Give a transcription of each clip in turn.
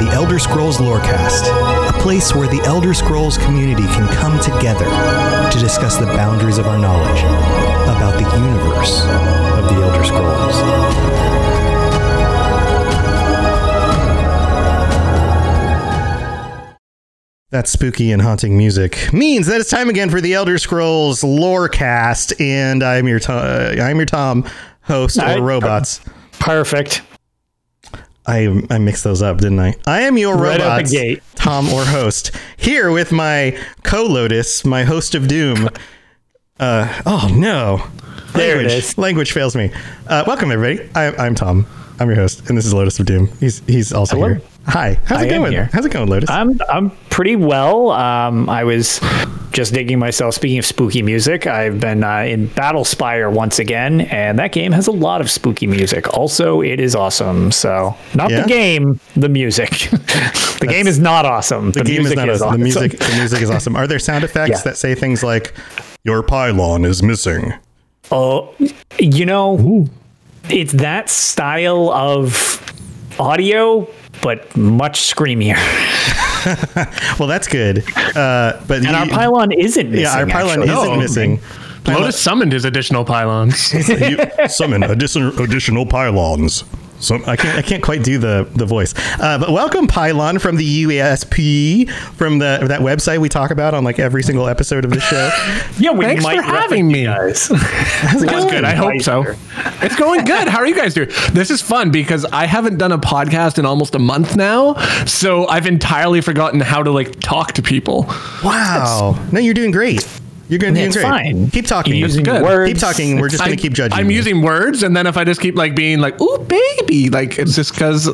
the Elder Scrolls Lorecast, a place where the Elder Scrolls community can come together to discuss the boundaries of our knowledge about the universe of the Elder Scrolls. That spooky and haunting music means that it's time again for the Elder Scrolls Lorecast, and I'm your Tom, I'm your Tom, host or robots. Perfect. I I mixed those up, didn't I? I am your Right gate. Tom or host, here with my co-Lotus, my host of doom. Uh, oh no, There language, is. Language fails me. Uh, welcome everybody. I, I'm Tom. I'm your host, and this is Lotus of Doom. He's he's also Hello. here. Hi, how's I it going? How's it going, Lotus? I'm I'm pretty well. Um, I was just digging myself. Speaking of spooky music, I've been uh, in Battle Spire once again, and that game has a lot of spooky music. Also, it is awesome. So, not Yeah? the game, the music. the game is not awesome. the, game is music not awesome. awesome. The music the music is awesome. Are there sound effects Yeah. that say things like "Your pylon is missing"? Oh, you know, it's that style of audio, but much screamier. Well, that's good. Uh, but And our pylon isn't missing. yeah, our pylon actually. isn't Oh. missing. Lotus summoned his additional pylons. you summon additional additional pylons. So I can't I can't quite do the the voice. Uh, but welcome Pylawn from the UESP from the that website we talk about on like every single episode of the show. Yeah, we Thanks might for having me. guys. How's it That's going? good. I hope so. It's going good. How are you guys doing? This is fun because I haven't done a podcast in almost a month now, so I've entirely forgotten how to like talk to people. Wow. No, you're doing great. You're doing, doing It's great. fine. Keep talking. You're using good. words. Keep talking. We're just going to keep judging. I'm you. using words, and then if I just keep like being like, "Ooh, baby," like it's just because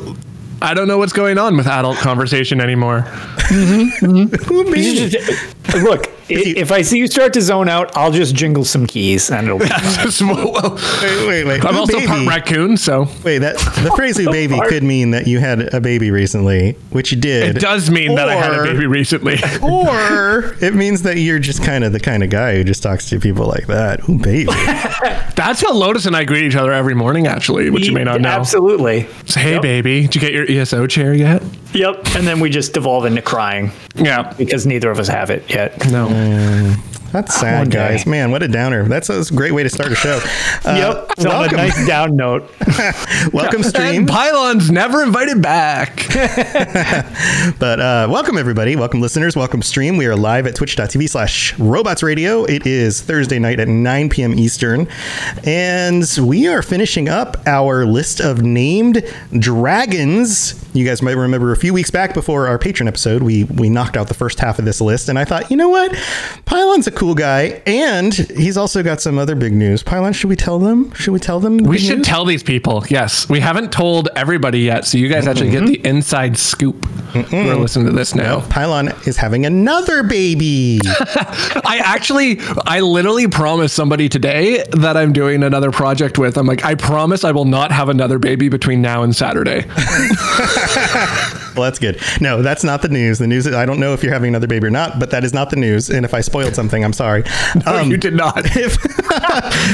I don't know what's going on with adult conversation anymore. Mm-hmm, mm-hmm. Ooh, You baby. just- Look, i- if I see you start to zone out, I'll just jingle some keys and it'll be Just- well, Wait, wait, wait. I'm Ooh, also baby. part raccoon, so Wait, that the phrase "ooh baby" part. could mean that you had a baby recently, which you did. it does mean that I had a baby recently. Or it means that you're just kind of the kind of guy who just talks to people like that. Ooh, baby. That's how Lotus and I greet each other every morning, actually, which you may not know. Absolutely. So, hey, Yep. baby, did you get your ESO chair yet? Yep. And then we just devolve into crying Yeah. because neither of us have it yet. No. 嗯。That's sad, One day. guys. Man, what a downer. That's a, great way to start a show. Uh, yep. So on a welcome, nice down note. welcome, stream. And Pylawn's never invited back. But uh, welcome, everybody. Welcome, listeners. Welcome, stream. We are live at twitch.tv slash robots radio. It is Thursday night at 9 p.m. Eastern. And we are finishing up our list of named dragons. You guys might remember a few weeks back before our patron episode, we, we knocked out the first half of this list. And I thought, you know what? Pylawn's a cool guy. And he's also got some other big news. Pylawn, should we tell them? Should we tell them? the We should news? tell these people. Yes. We haven't told everybody yet, so you guys mm-hmm. actually get the inside scoop mm-hmm. We're listening to this now. Pylawn is having another baby. I actually, I literally promised somebody today that I'm doing another project with. I'm like, I promise I will not have another baby between now and Saturday. Well, that's good. No, that's not the news. The news is I don't know if you're having another baby or not, but that is not the news. And if I spoiled something, I'm sorry. No, Um, you did not. If,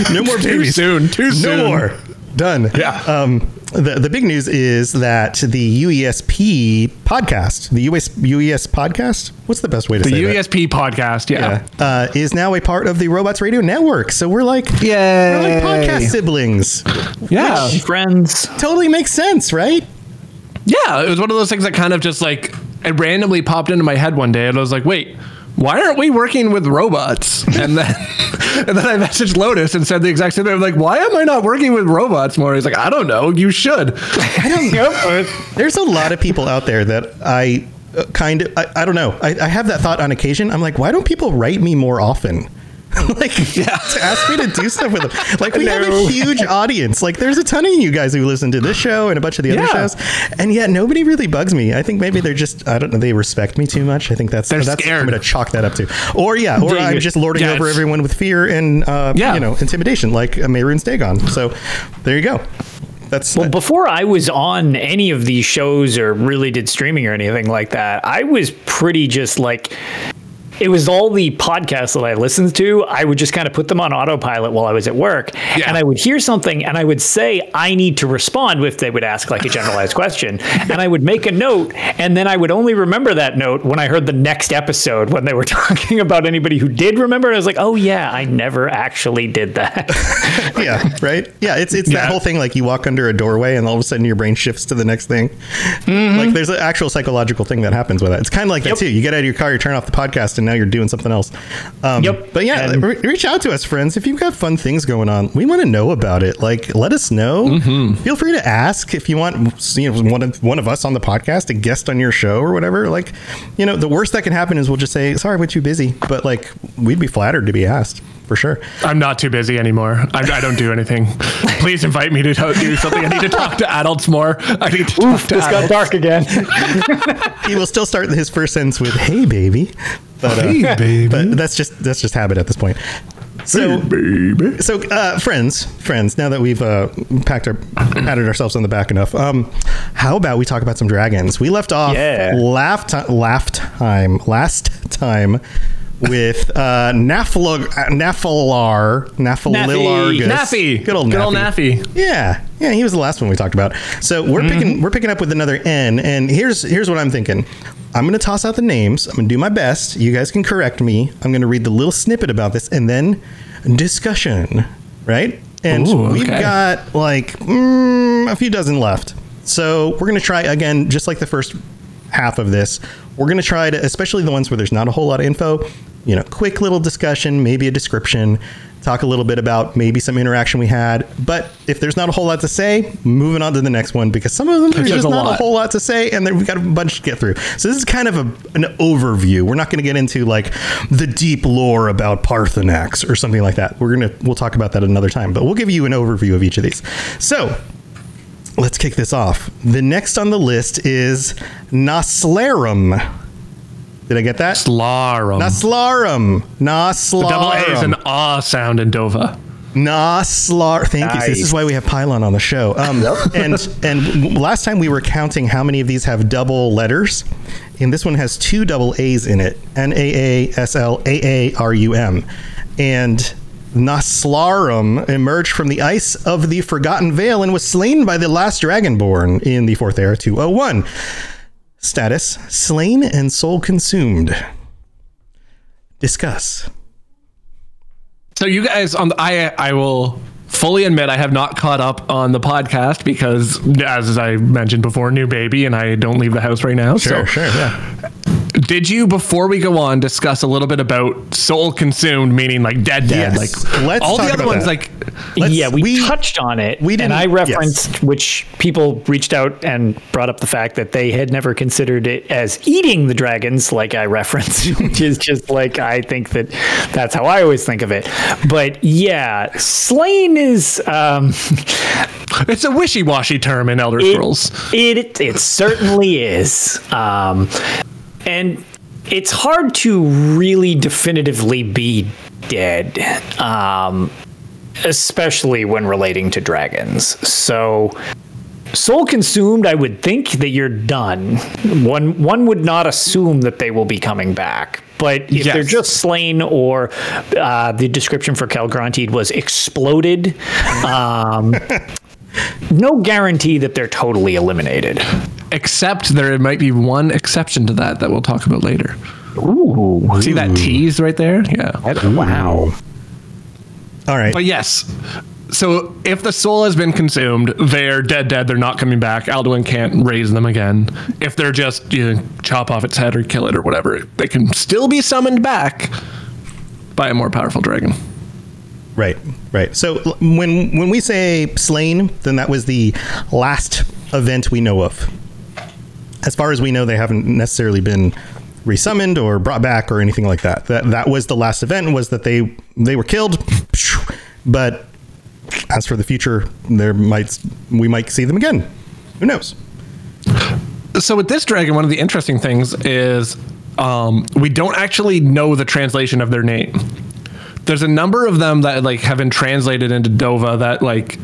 no more Too babies. soon. Too soon. No more. Done. Yeah. Um, the the big news is that the UESP podcast, the US UES podcast, what's the best way to The say that? The UESP podcast. Yeah. Yeah, uh, is now a part of the Robots Radio Network. So we're like, Yay. we're like podcast siblings. Yeah. Friends. Totally makes sense, right? Yeah, it was one of those things that kind of just like it randomly popped into my head one day, and I was like, "Wait, why aren't we working with robots?" And then, and then I messaged Lotus and said the exact same thing. I'm like, "Why am I not working with robots more?" He's like, "I don't know. You should." I don't know. There's a lot of people out there that I uh, kind of, I, I don't know. I, I have that thought on occasion. I'm like, why don't people write me more often? like yeah, to ask me to do stuff with them. Like we have a huge audience. Like there's a ton of you guys who listen to this show and a bunch of the other shows, and yet nobody really bugs me. I think maybe they're just I don't know. They respect me too much. I think that's They're that's scared. I'm going to chalk that up to. Or yeah, or Yeah, I'm you- just lording yeah, over everyone with fear and uh, Yeah. you know intimidation, like uh, Mehrunes Dagon. So there you go. That's Well, before I was on any of these shows or really did streaming or anything like that, I was pretty just like it was all the podcasts that I listened to. I would just kind of put them on autopilot while I was at work, Yeah. and I would hear something, and I would say I need to respond if they would ask like a generalized question, and I would make a note, and then I would only remember that note when I heard the next episode when they were talking about anybody who did remember. And I was like, oh yeah, I never actually did that. yeah, right. Yeah, it's it's that whole thing like you walk under a doorway and all of a sudden your brain shifts to the next thing. Mm-hmm. Like there's an actual psychological thing that happens with that. It's kind of like that too. You get out of your car, you turn off the podcast, and now you're doing something else. Um, Yep. But yeah, And- re- reach out to us, friends. If you've got fun things going on, we want to know about it. Like, let us know. Feel free to ask if you want. You know, one of one of us on the podcast, a guest on your show or whatever. Like, you know, the worst that can happen is we'll just say, "Sorry, we're too busy," but like, we'd be flattered to be asked for sure. I'm not too busy anymore. I, I don't do anything. Please invite me to to do something. I need to talk to adults more. I need to talk to this got dark again. he will still start his first sentence with "Hey, baby," but, uh, Hey, baby. but that's just that's just habit at this point. So, baby. so uh, friends, friends. Now that we've uh, packed our patted ourselves on the back enough, um, how about we talk about some dragons? We left off Yeah. laugh ti- laugh time last time with uh, Nafla, Nafalar, Nafaalilargus. Naffy. good old Good old Naffy. Naffy. Yeah, yeah, he was the last one we talked about. So we're picking we're picking up with another N, and here's here's what I'm thinking. I'm going to toss out the names. I'm going to do my best. You guys can correct me. I'm going to read the little snippet about this, and then discussion. Right? And Ooh, we've got like mm, a few dozen left. So we're going to try again, just like the first half of this. We're going to try to, especially the ones where there's not a whole lot of info. You know, quick little discussion, maybe a description, talk a little bit about maybe some interaction we had. But if there's not a whole lot to say, moving on to the next one because some of them there's There's just a not a whole lot to say, and then we've got a bunch to get through. So this is kind of a, an overview. We're not going to get into like the deep lore about Paarthurnax or something like that. We're gonna we'll talk about that another time, but we'll give you an overview of each of these. So let's kick this off. The next on the list is Naaslaarum. Did I get that? Slarum. Naaslaarum. Naaslaarum. Double A is an ah sound in Dova. Noslar. Thank you. This is why we have Pylawn on the show. Um, and and last time we were counting how many of these have double letters, and this one has two double A's in it. N A A S L A A R U M, and. Naaslaarum emerged from the ice of the Forgotten Vale and was slain by the last Dragonborn in the Fourth Era 201. Status Slain and Soul Consumed. Discuss. So you guys on the I I will fully admit I have not caught up on the podcast because as I mentioned before, new baby and I don't leave the house right now. so sure, yeah. Did you before we go on discuss a little bit about soul consumed meaning like dead dead Yes. like Let's all talk the other about ones that. like Let's- yeah, we, we- touched on it. we didn't- and I yes. referenced, which people reached out and brought up the fact that they had never considered it as eating the dragons, like I referenced, which is just like I think that that's how I always think of it. But yeah, slain is. Um, it's a wishy-washy term in Elder It- Scrolls. It it certainly is, um, and it's hard to really definitively be dead, um, especially when relating to dragons. So. Soul consumed, I would think that you're done. One one would not assume that they will be coming back. But if they're just slain, or uh, the description for Kaalgrontiid was exploded, um, no guarantee that they're totally eliminated. Except there might be one exception to that that we'll talk about later. Ooh. See that tease right there? Yeah. Wow. All right. But yes. So if the soul has been consumed, they're dead dead, they're not coming back. Alduin can't raise them again. If they're just you know, chop off its head or kill it or whatever, they can still be summoned back by a more powerful dragon. Right, right. So when when we say slain, then that was the last event we know of. As far as we know, they haven't necessarily been resummoned or brought back or anything like that. That that was the last event was that they they were killed, but as for the future, there might we might see them again. Who knows? so with this dragon, one of the interesting things is um, we don't actually know the translation of their name. There's a number of them that like have been translated into Dova that like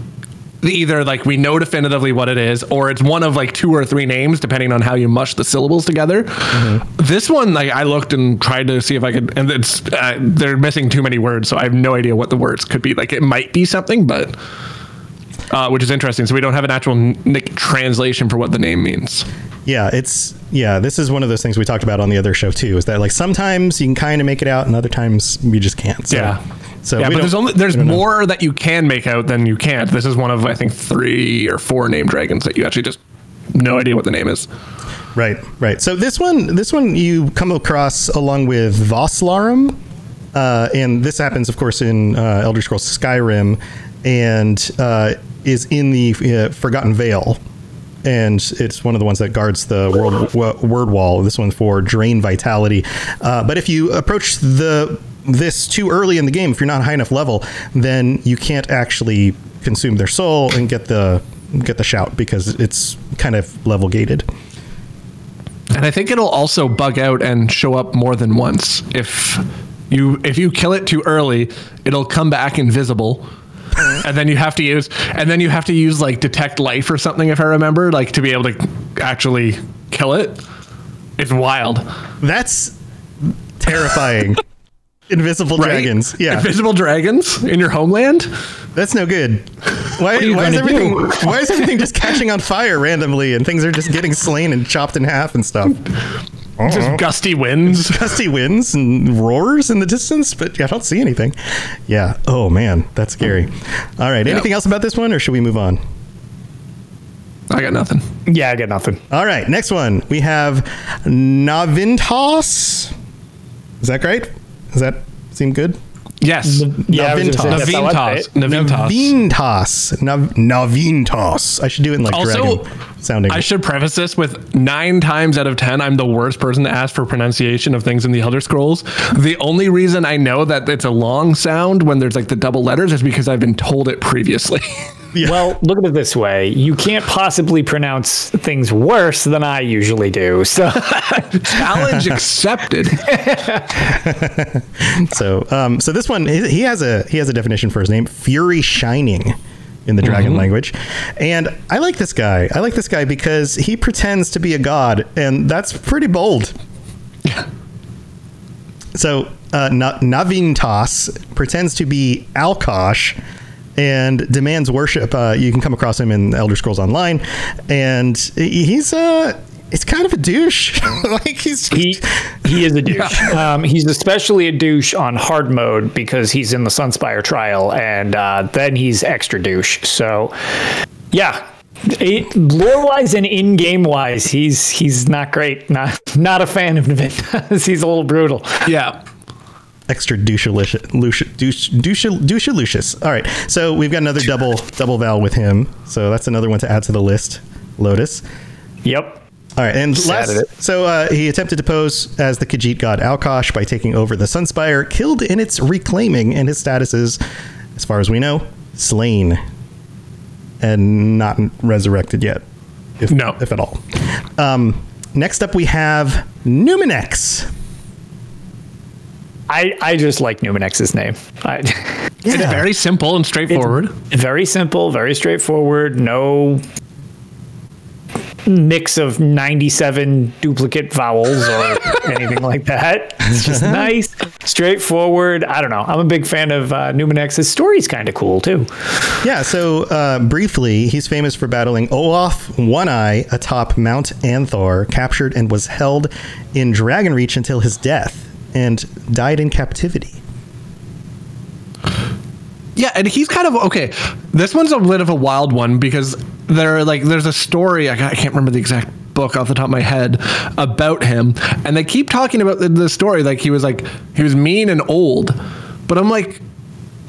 either like we know definitively what it is or it's one of like two or three names depending on how you mush the syllables together this one like i looked and tried to see if i could and it's uh, they're missing too many words so i have no idea what the words could be like it might be something but uh, which is interesting so we don't have an actual translation for what the name means Yeah, it's yeah. This is one of those things we talked about on the other show too. Is that like sometimes you can kind of make it out, and other times you just can't. So, Yeah. So yeah, but there's only there's don't know. more that you can make out than you can't. This is one of I think three or four named dragons that you actually just no idea what the name is. Right, right. So this one, this one you come across along with Voslaarum, uh, and this happens, of course, in uh, Elder Scrolls Skyrim, and uh, is in the uh, Forgotten Vale, and it's one of the ones that guards the world w- word wall. This one for drain vitality, uh, but if you approach the this too early in the game, if you're not high enough level, then you can't actually consume their soul and get the get the shout because it's kind of level gated. And I think it'll also bug out and show up more than once. If you if you kill it too early, it'll come back invisible. and then you have to use and then you have to use like detect life or something if I remember, like to be able to actually kill it. It's wild. That's terrifying. Invisible Right? dragons. Yeah, Invisible dragons in your homeland? that's no good. Why, you why is everything? do? Why is everything just catching on fire randomly and things are just getting slain and chopped in half and stuff? Just uh-huh. gusty winds. Gusty winds and roars in the distance, but I don't see anything. Yeah. Oh man, that's scary. All right. Anything else about this one, or should we move on? I got nothing. Yeah, I got nothing. All right. Next one we have Nahviintaas. Is that great? Does that seem good? Yes. Yeah, I was gonna say, that's how I say Nahviintaas. Nahviintaas. Nahviintaas. Nahviintaas. I should do it in like Also, dragon sounding. I should preface this with nine times out of ten, I'm the worst person to ask for pronunciation of things in the Elder Scrolls. The only reason I know that it's a long sound when there's like the double letters is because I've been told it previously. Well, look at it this way: you can't possibly pronounce things worse than I usually do. So, Challenge accepted. So, um, so this one he he has a he has a definition for his name: Fury Shining, in the dragon language. And I like this guy. I like this guy because he pretends to be a god, and that's pretty bold. So, uh, Na- Nahviintaas pretends to be Alkosh and demands worship. Uh, you can come across him in Elder Scrolls Online, and he's uh, it's kind of a douche. like he's he he is a douche. Um, he's especially a douche on hard mode because he's in the Sunspire trial, and uh, then he's extra douche. So, yeah. Lore wise and in game wise, he's he's not great. Not not a fan of Nahviintaas. he's a little brutal. Yeah. Extra douche-alicious- Lucius, douche, douche. All right, so we've got another double double val with him. So that's another one to add to the list. Lotus. Yep. All right, and last, so uh, he attempted to pose as the Khajiit god Alkosh by taking over the Sunspire, killed in its reclaiming, and his status is, as far as we know, slain and not resurrected yet, if No. if at all. Um, next up, we have Numinex. I, I just like Numinex's name. I, It's very simple and straightforward. very simple, very straightforward. No mix of 97 duplicate vowels or anything like that. It's just nice, straightforward. I don't know. I'm a big fan of uh, Numinex's story's kind of cool too. Yeah, so uh, briefly, he's famous for battling Olaf One Eye atop Mount Anthor, captured and was held in Dragonreach until his death, and died in captivity. Yeah, and he's kind of okay. This one's a bit of a wild one because there, like, there's a story. I, can't remember the exact book off the top of my head about him, and they keep talking about the, the story like he was like he was mean and old. But I'm like,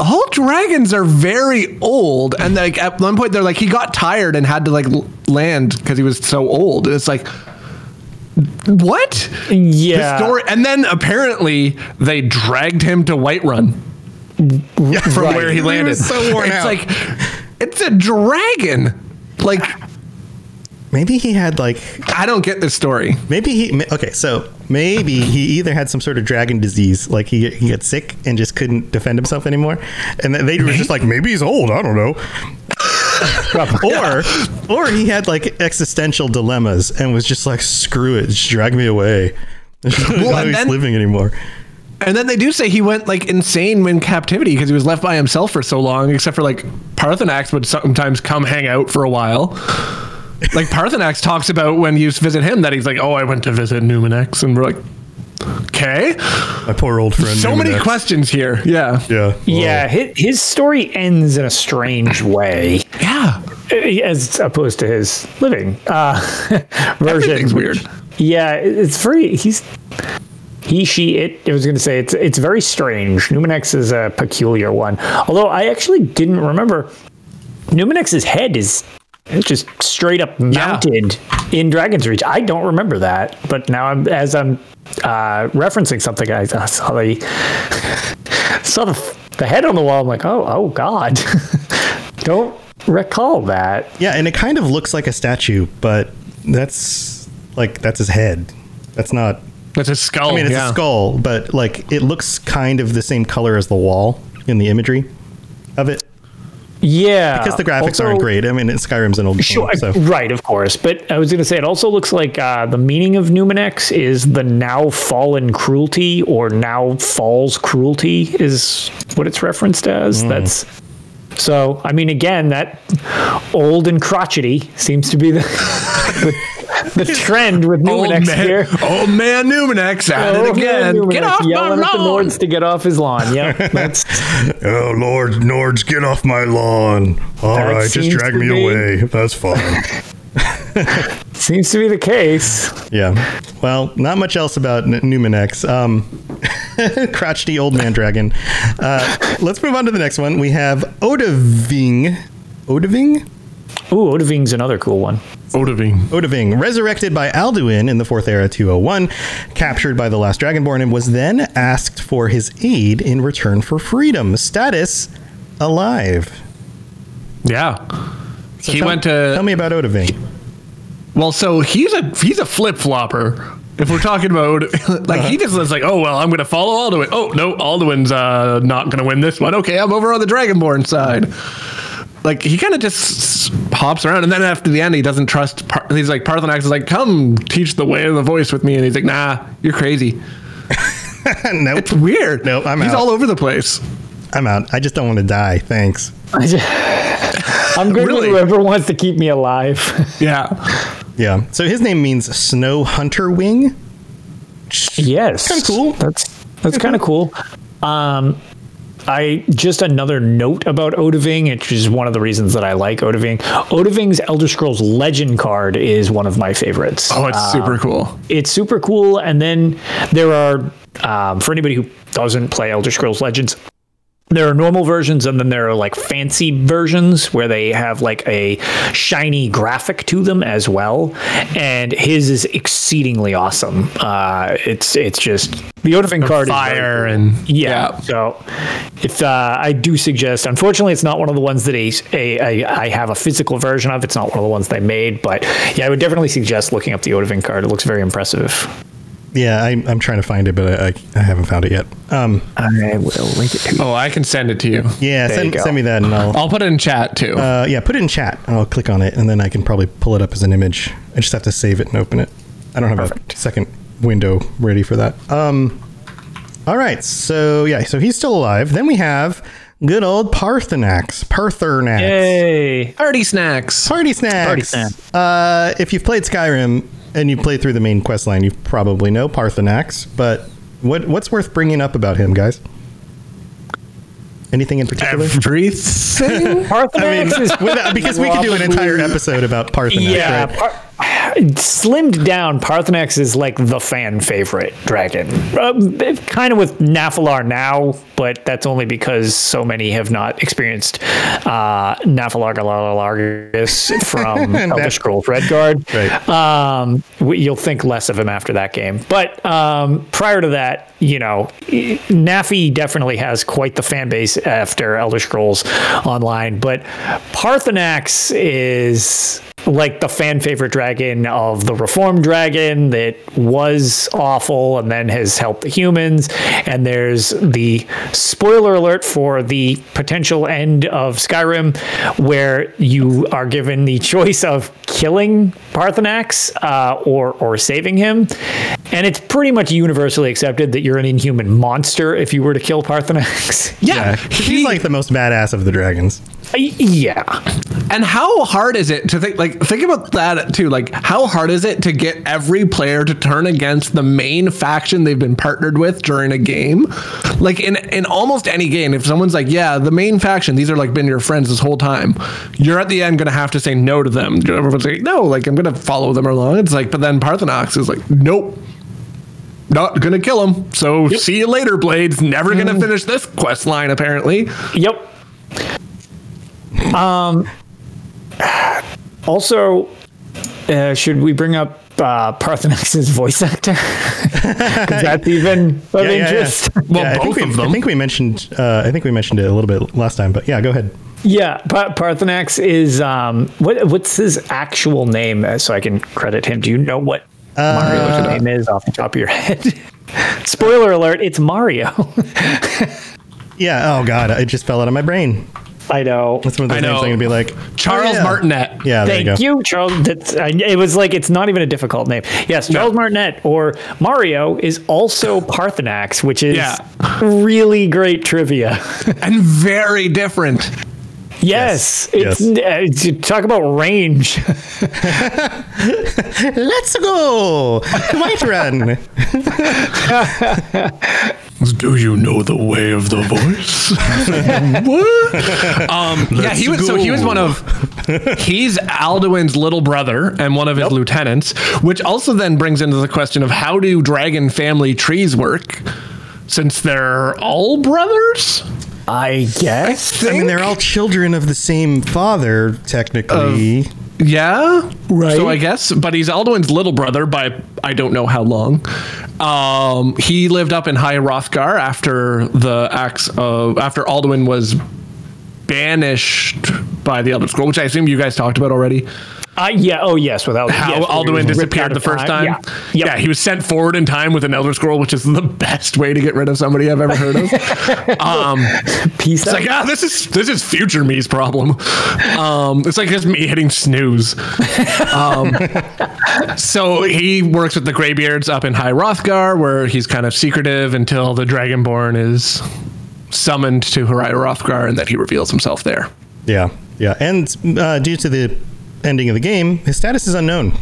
all dragons are very old, and like at one point they're like he got tired and had to like land because he was so old. And it's like what? Yeah. The story, and then apparently they dragged him to Whiterun from Right. where he landed. so worn it's out. like it's a dragon. Like Maybe he had like I don't get this story. maybe he okay so maybe he either had some sort of dragon disease like he he got sick and just couldn't defend himself anymore and they were just like maybe he's old I don't know or or he had like existential dilemmas and was just like screw it just drag me away Well, and he's then- living anymore And then they do say he went like insane in captivity because he was left by himself for so long, except for like Paarthurnax would sometimes come hang out for a while. Like Paarthurnax talks about when you visit him that he's like, Oh, I went to visit Numinex and we're like Okay. my poor old friend So many Numinex. questions here. Yeah. yeah Yeah, his, his story ends in a strange way, Yeah. as opposed to his living uh, version. Everything's weird. Yeah, it's very he's he she it. I was going to say it's it's very strange. Numinex is a peculiar one. Although I actually didn't remember Numinex's head is just straight up mounted in Dragon's Reach. I don't remember that, but now I'm as I'm uh, referencing something. I, I saw the saw the, the head on the wall. I'm like, oh oh god, don't recall that. yeah and it kind of looks like a statue but that's like that's his head that's not That's a skull. I mean, it's yeah. a skull, but like it looks kind of the same color as the wall in the imagery of it Yeah, because the graphics Also- aren't great. I mean, Skyrim's an old Sure, game, so right, of course. But I was going to say it also looks like uh, the meaning of Numinex is the now fallen cruelty or now falls cruelty is what it's referenced as. Hmm. That's so. I mean, again, that old and crotchety seems to be the the, the trend with Old Numinex man, here. old man Numinex at Oh, it again. Numinex Get off my yelling at the. Nords to get off his lawn. Yeah, that's oh Lord, Nords, get off my lawn! All That right, just drag me be- away. That's fine. seems to be the case. yeah. Well, not much else about N- Numinex. Um, crotchety old man dragon. Uh, let's move on to the next one. We have Odahviing. Odahviing? Ooh, Odahviing's another cool one. Odahviing. Odahviing, resurrected by Alduin in the Fourth Era 201, captured by the last Dragonborn, and was then asked for his aid in return for freedom. Status alive. Yeah. So he tell- went to Tell me about Odahviing. Well, so he's a he's a flip flopper. If we're talking about like he just was like, oh well, I'm going to follow Alduin. Oh no, Alduin's uh, not going to win this one. Okay, I'm over on the Dragonborn side. Like he kind of just hops around, and then after the end, he doesn't trust. Par- he's like Paarthurnax is like, come teach the way of the voice with me, and he's like, nah, you're crazy. nope. It's weird. Nope, I'm out he's out. all over the place. I'm out. I just don't want to die. Thanks. I just- I'm good Really? with whoever wants to keep me alive. Yeah, Yeah. So his name means Snow Hunter Wing. yes, That's Kinda cool. That's that's kind of cool. Um, I just another note about Odahviing, which is one of the reasons that I like Odahviing. Odahviing's Elder Scrolls Legend card is one of my favorites. oh, it's super cool. it's super cool. And then there are, um, for anybody who doesn't play Elder Scrolls Legends, there are normal versions and then there are like fancy versions where they have like a shiny graphic to them as well. And his is exceedingly awesome. Uh, it's it's just the Odahviing card is Fire cool. and Yeah. So, if uh, I do suggest, unfortunately, it's not one of the ones that a, a, a, I have a physical version of. It's not one of the ones they made, but yeah, I would definitely suggest looking up the Odahviing card. It looks very impressive. Yeah, I, I'm trying to find it, but I, I, I haven't found it yet. Um, I will link it to you. Oh, I can send it to you. yeah, There send, you go. send me that and I'll. I'll put it in chat too. Uh, yeah, put it in chat and I'll click on it and then I can probably pull it up as an image. I just have to save it and open it. I don't have Perfect. a second window ready for that. Um, all right, so yeah, so he's still alive. Then we have good old Paarthurnax. Paarthurnax. Yay! Party snacks. Party snacks. Party snacks. Uh, if you've played Skyrim and you played through the main quest line, you probably know Paarthurnax. But what what's worth bringing up about him, guys? Anything in particular? Everything. Paarthurnax is Without- because we could do an entire episode about Paarthurnax, Yeah, right? Par- slimmed down, Paarthurnax is like the fan favorite dragon. Uh, kind of with Nahfahlaar now, but that's only because so many have not experienced uh, Naphalargalargus from Elder Scrolls Redguard. Right. Um, you'll think less of him after that game. But um, prior to that, you know, Nafi definitely has quite the fan base after Elder Scrolls Online. But Paarthurnax is like the fan favorite dragon of the reformed dragon that was awful and then has helped the humans. And there's the spoiler alert for the potential end of skyrim where you are given the choice of killing paarthurnax uh, or or saving him. And it's pretty much universally accepted that you're an inhuman monster if you were to kill paarthurnax Yeah, Yeah, 'cause he's like the most badass of the dragons. Yeah And how hard is it to think like think about that too? Like how hard is it to get every player to turn against the main faction they've been partnered with during a game? Like in in almost any game, if someone's like, "Yeah, the main faction, these are like been your friends this whole time," you're at the end gonna have to say no to them. Everyone's like, "No, like I'm gonna follow them along." It's like, but then Paarthurnax is like, "Nope." Not gonna kill him. So see you later, Blades. Never gonna mm. finish this quest line, apparently. Yep. Um. Also, uh, should we bring up uh, Paarthurnax's voice actor? 'Cause that's even of Yeah, yeah, yeah. interest. Well, Yeah, I think both we- of them. I think we mentioned. Uh, I think we mentioned it a little bit last time, but yeah, go ahead. Yeah, Pa- Paarthurnax is um. What what's his actual name? uh, So I can credit him. Do you know what Mario's name is off the top of your head? Spoiler alert! It's Mario. Yeah. Oh God, it just fell out of my brain. I know. That's one of those I names know. I'm gonna be like Charles oh, yeah. Martinet. Yeah. There Thank you go. you, Charles. That's, I, it was like it's not even a difficult name. Yes, Charles Martinet or Mario is also Paarthurnax, which is Yeah. really great trivia. And very different. yes, Yes. it's uh, talk about range. Let's go. White run. Do you know the way of the voice? what? Um, yeah, he was. So he was one of. He's Alduin's little brother and one of his lieutenants, which also then brings into the question of how do dragon family trees work, since they're all brothers. I guess. I mean, they're all children of the same father, technically. Yeah, Right. So I guess, but he's Alduin's little brother by I don't know how long. Um, he lived up in High Hrothgar after the acts of after Alduin was banished by the Elder Scroll, which I assume you guys talked about already. Uh, yeah. Oh, yes. Without How yes, Alduin was ripped out disappeared the first time. Yeah. Yep. Yeah, he was sent forward in time with an Elder Scroll, which is the best way to get rid of somebody I've ever heard of. um, Peace It's out. like ah, this is this is future me's problem. Um, it's like just me hitting snooze. Um, so he works with the Greybeards up in High Hrothgar, where he's kind of secretive until the Dragonborn is summoned to High Hrothgar, and that he reveals himself there. Yeah. Yeah. And uh, due to the ending of the game, his status is unknown.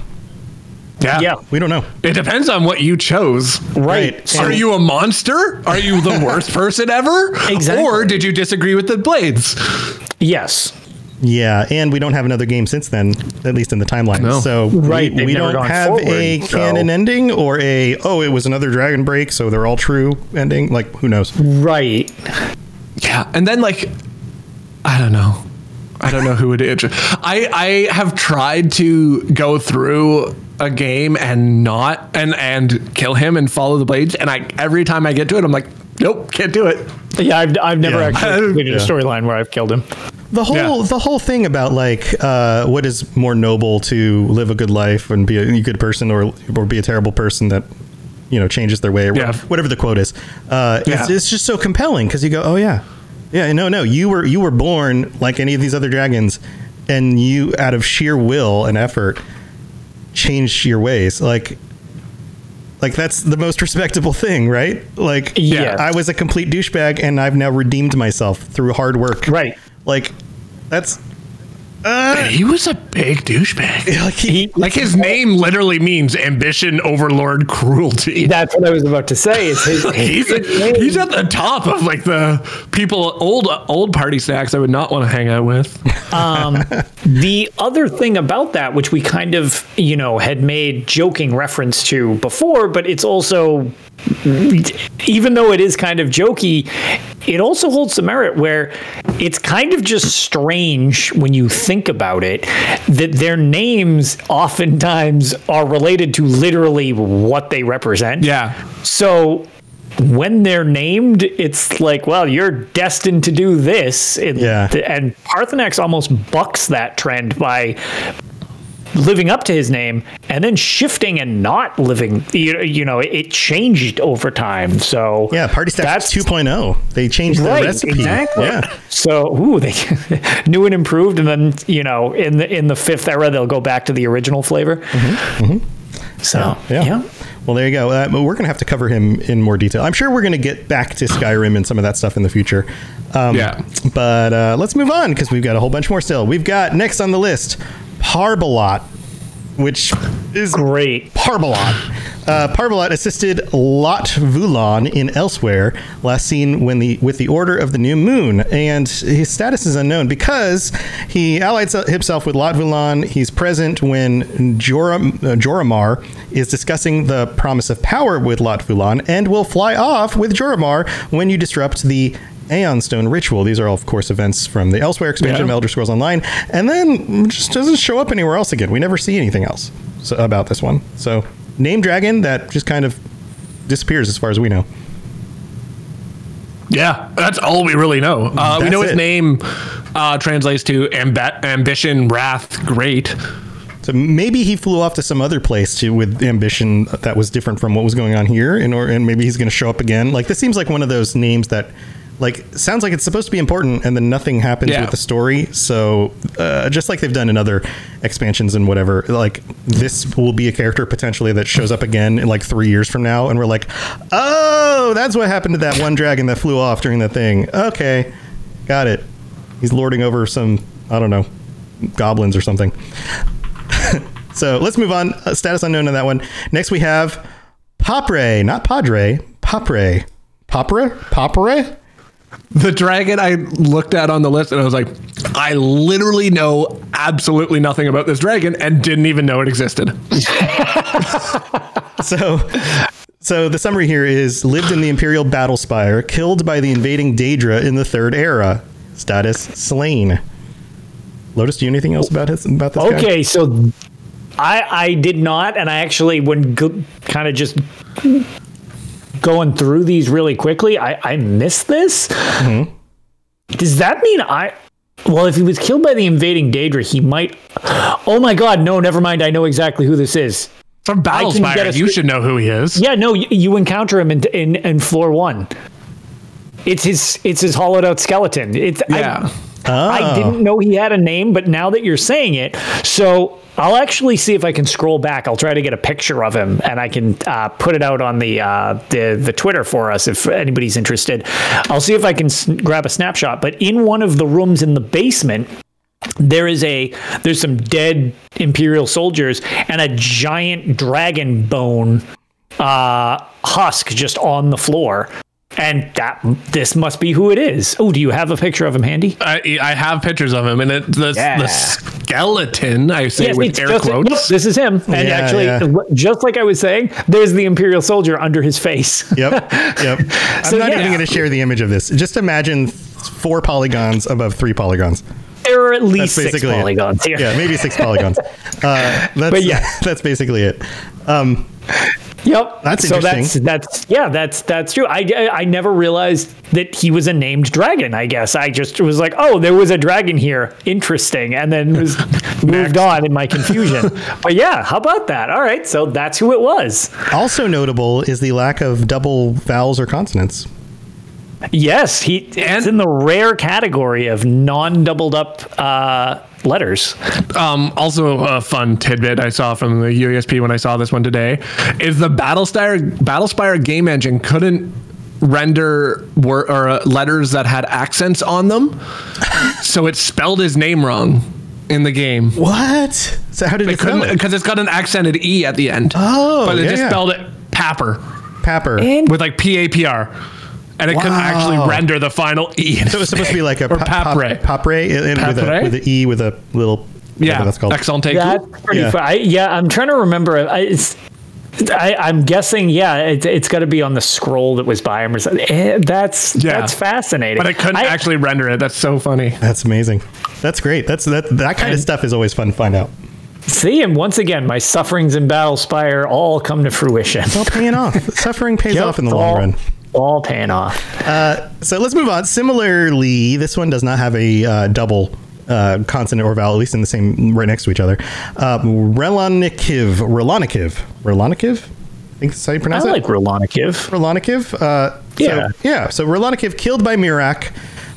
Yeah, Yeah. We don't know. It depends on what you chose. right. Are you a monster? Are you the worst person ever? Exactly. Or did you disagree with the blades? Yes. Yeah, and we don't have another game since then, at least in the timeline. No. So Right, we, we don't have forward, a so- canon ending or a oh it was another Dragon Break, so they're all true ending. Like who knows? Right. Yeah, and then like, I don't know. I don't know who would. Inter- I I have tried to go through a game and not and and kill him and follow the blades, and I every time I get to it, I'm like, nope, can't do it. Yeah. I've, I've never Yeah. actually completed Yeah. a storyline where I've killed him. The whole Yeah. the whole thing about like uh, what is more noble to live a good life and be a good person or or be a terrible person that you know changes their way or Yeah. whatever the quote is. Uh, it's, it's just so compelling because you go, oh yeah, yeah, no, no, you were you were born like any of these other dragons, and you out of sheer will and effort changed your ways like. Like that's the most respectable thing, right? Like, Yeah. I was a complete douchebag, and I've now redeemed myself through hard work. Right. Like, that's Uh, he was a big douchebag. Like he, Like his name literally means ambition, overlord, cruelty. That's what I was about to say. Is his, He's, his he's at the top of like the people old old party snacks I would not want to hang out with. Um, the other thing about that, which we kind of, you know, had made joking reference to before, but it's also, even though it is kind of jokey, it also holds some merit where it's kind of just strange when you think about it that their names oftentimes are related to literally what they represent. Yeah. So when they're named, it's like, well, you're destined to do this. And, Yeah. and Paarthurnax almost bucks that trend by living up to his name and then shifting and not living. You, you know, it changed over time. So yeah, Party Stacks 2.0. They changed the Right, recipe. exactly. Yeah. So, ooh, they new and improved, and then you know, in the in the fifth era, they'll go back to the original flavor. So, Mm-hmm. Yeah. yeah. Well, there you go. Uh, but we're going to have to cover him in more detail. I'm sure we're going to get back to Skyrim and some of that stuff in the future. Um, Yeah. But uh, let's move on because we've got a whole bunch more still. We've got next on the list Parbalot, which is Great. Parbalot. Uh, Parbalot assisted Laatvulon in Elsweyr, last seen when the with the Order of the New Moon, and his status is unknown because he allied himself with Laatvulon. He's present when Joram, uh, Joramar is discussing the promise of power with Laatvulon, and will fly off with Joramar when you disrupt the Aeon Stone ritual. These are all, of course, events from the Elsweyr expansion of Elder Scrolls Online, and then just doesn't show up anywhere else again. We never see anything else so, about this one. So, name dragon that just kind of disappears as far as we know. Yeah, that's all we really know. Uh, we know his it. name uh, translates to amb- ambition, wrath, great. So maybe he flew off to some other place to with ambition that was different from what was going on here, and or and maybe he's going to show up again. Like this seems like one of those names that. Like sounds like it's supposed to be important, and then nothing happens Yeah. with the story. So, uh, just like they've done in other expansions and whatever, like this will be a character potentially that shows up again in like three years from now, and we're like, oh, that's what happened to that one dragon that flew off during the thing. Okay, got it. He's lording over some, I don't know, goblins or something. So let's move on. Uh, status unknown on that one. Next we have Popre, not Padre, Popre. Popre? Popre? The dragon I looked at on the list and I was like, I literally know absolutely nothing about this dragon and didn't even know it existed. So so the summary here is lived in the Imperial Battle Spire, killed by the invading Daedra in the third era. Status slain. Lotus, do you know anything else about his about this guy? Okay, so I I did not, and I actually when go, kind of just going through these really quickly, I I missed this. Mm-hmm. Does that mean I? Well, if he was killed by the invading Daedra, he might. Oh my God! No, never mind. I know exactly who this is. From Battle can get Spire, a you should know who he is. Yeah, no, you, you encounter him in, in in floor one. It's his it's his hollowed out skeleton. It's I- Yeah. I didn't know he had a name, but now that you're saying it, so I'll actually see if I can scroll back. I'll try to get a picture of him, and I can uh, put it out on the uh, the the Twitter for us if anybody's interested. I'll see if I can s- grab a snapshot. But in one of the rooms in the basement, there is a there's some dead imperial soldiers and a giant dragon bone uh husk just on the floor and that this must be who it is oh do you have a picture of him handy I, I have pictures of him, and it, the, Yeah. the skeleton, I say Yes, with air just- quotes. nope, this is him and Yeah, actually yeah. just like i was saying there's the imperial soldier under his face Yep. Yep. I'm not yeah. even going to share the image of this. Just imagine four polygons above three polygons. there are at That's least six basically polygons it. here Yeah, maybe six polygons. Uh, that's, But yeah. that's basically it. Um, Yep. That's so interesting. that's that's yeah, that's that's true. I I I never realized that he was a named dragon. I guess I just was like, oh, there was a dragon here. Interesting, and then was moved on in my confusion. but yeah, how about that? All right, so that's who it was. also notable is the lack of double vowels or consonants. Yes, he it's in the rare category of non-doubled up uh, letters. Um, also, a fun tidbit I saw from the UESP when I saw this one today is the Battlespire Battlespire game engine couldn't render wor- or uh, letters that had accents on them, so it spelled his name wrong. in the game. What? So how did They it spell couldn't because it's got an accented e at the end. Oh, but it yeah, just yeah. spelled it papper Papper. with like p a p r, and it couldn't actually render the final e. so it was supposed to be like a or pa- pap- papre. papre with a with an e with a little yeah, that's called. excellent take. That's pretty Yeah. fun. I, yeah, I'm trying to remember. I, it's, I, I'm guessing. Yeah, it, it's got to be on the scroll that was by him or something. Eh, That's Yeah. that's fascinating. But it couldn't I- actually render it. That's so funny. That's amazing. That's great. That's that that kind of stuff is always fun to find out. see. And once again, my sufferings in Battle Spire all come to fruition. It's all paying off. Suffering pays Yep, off in the long all, run. All paying off. So let's move on. Similarly, this one does not have a uh, double uh, consonant or vowel, at least in the same right next to each other. Uh, Relanikiv. Relanikiv. Relanikiv? I think that's how you I pronounce it. I like Rolonikiv. Relanikiv. Uh, Yeah. So, yeah. So Relanikiv killed by Miraak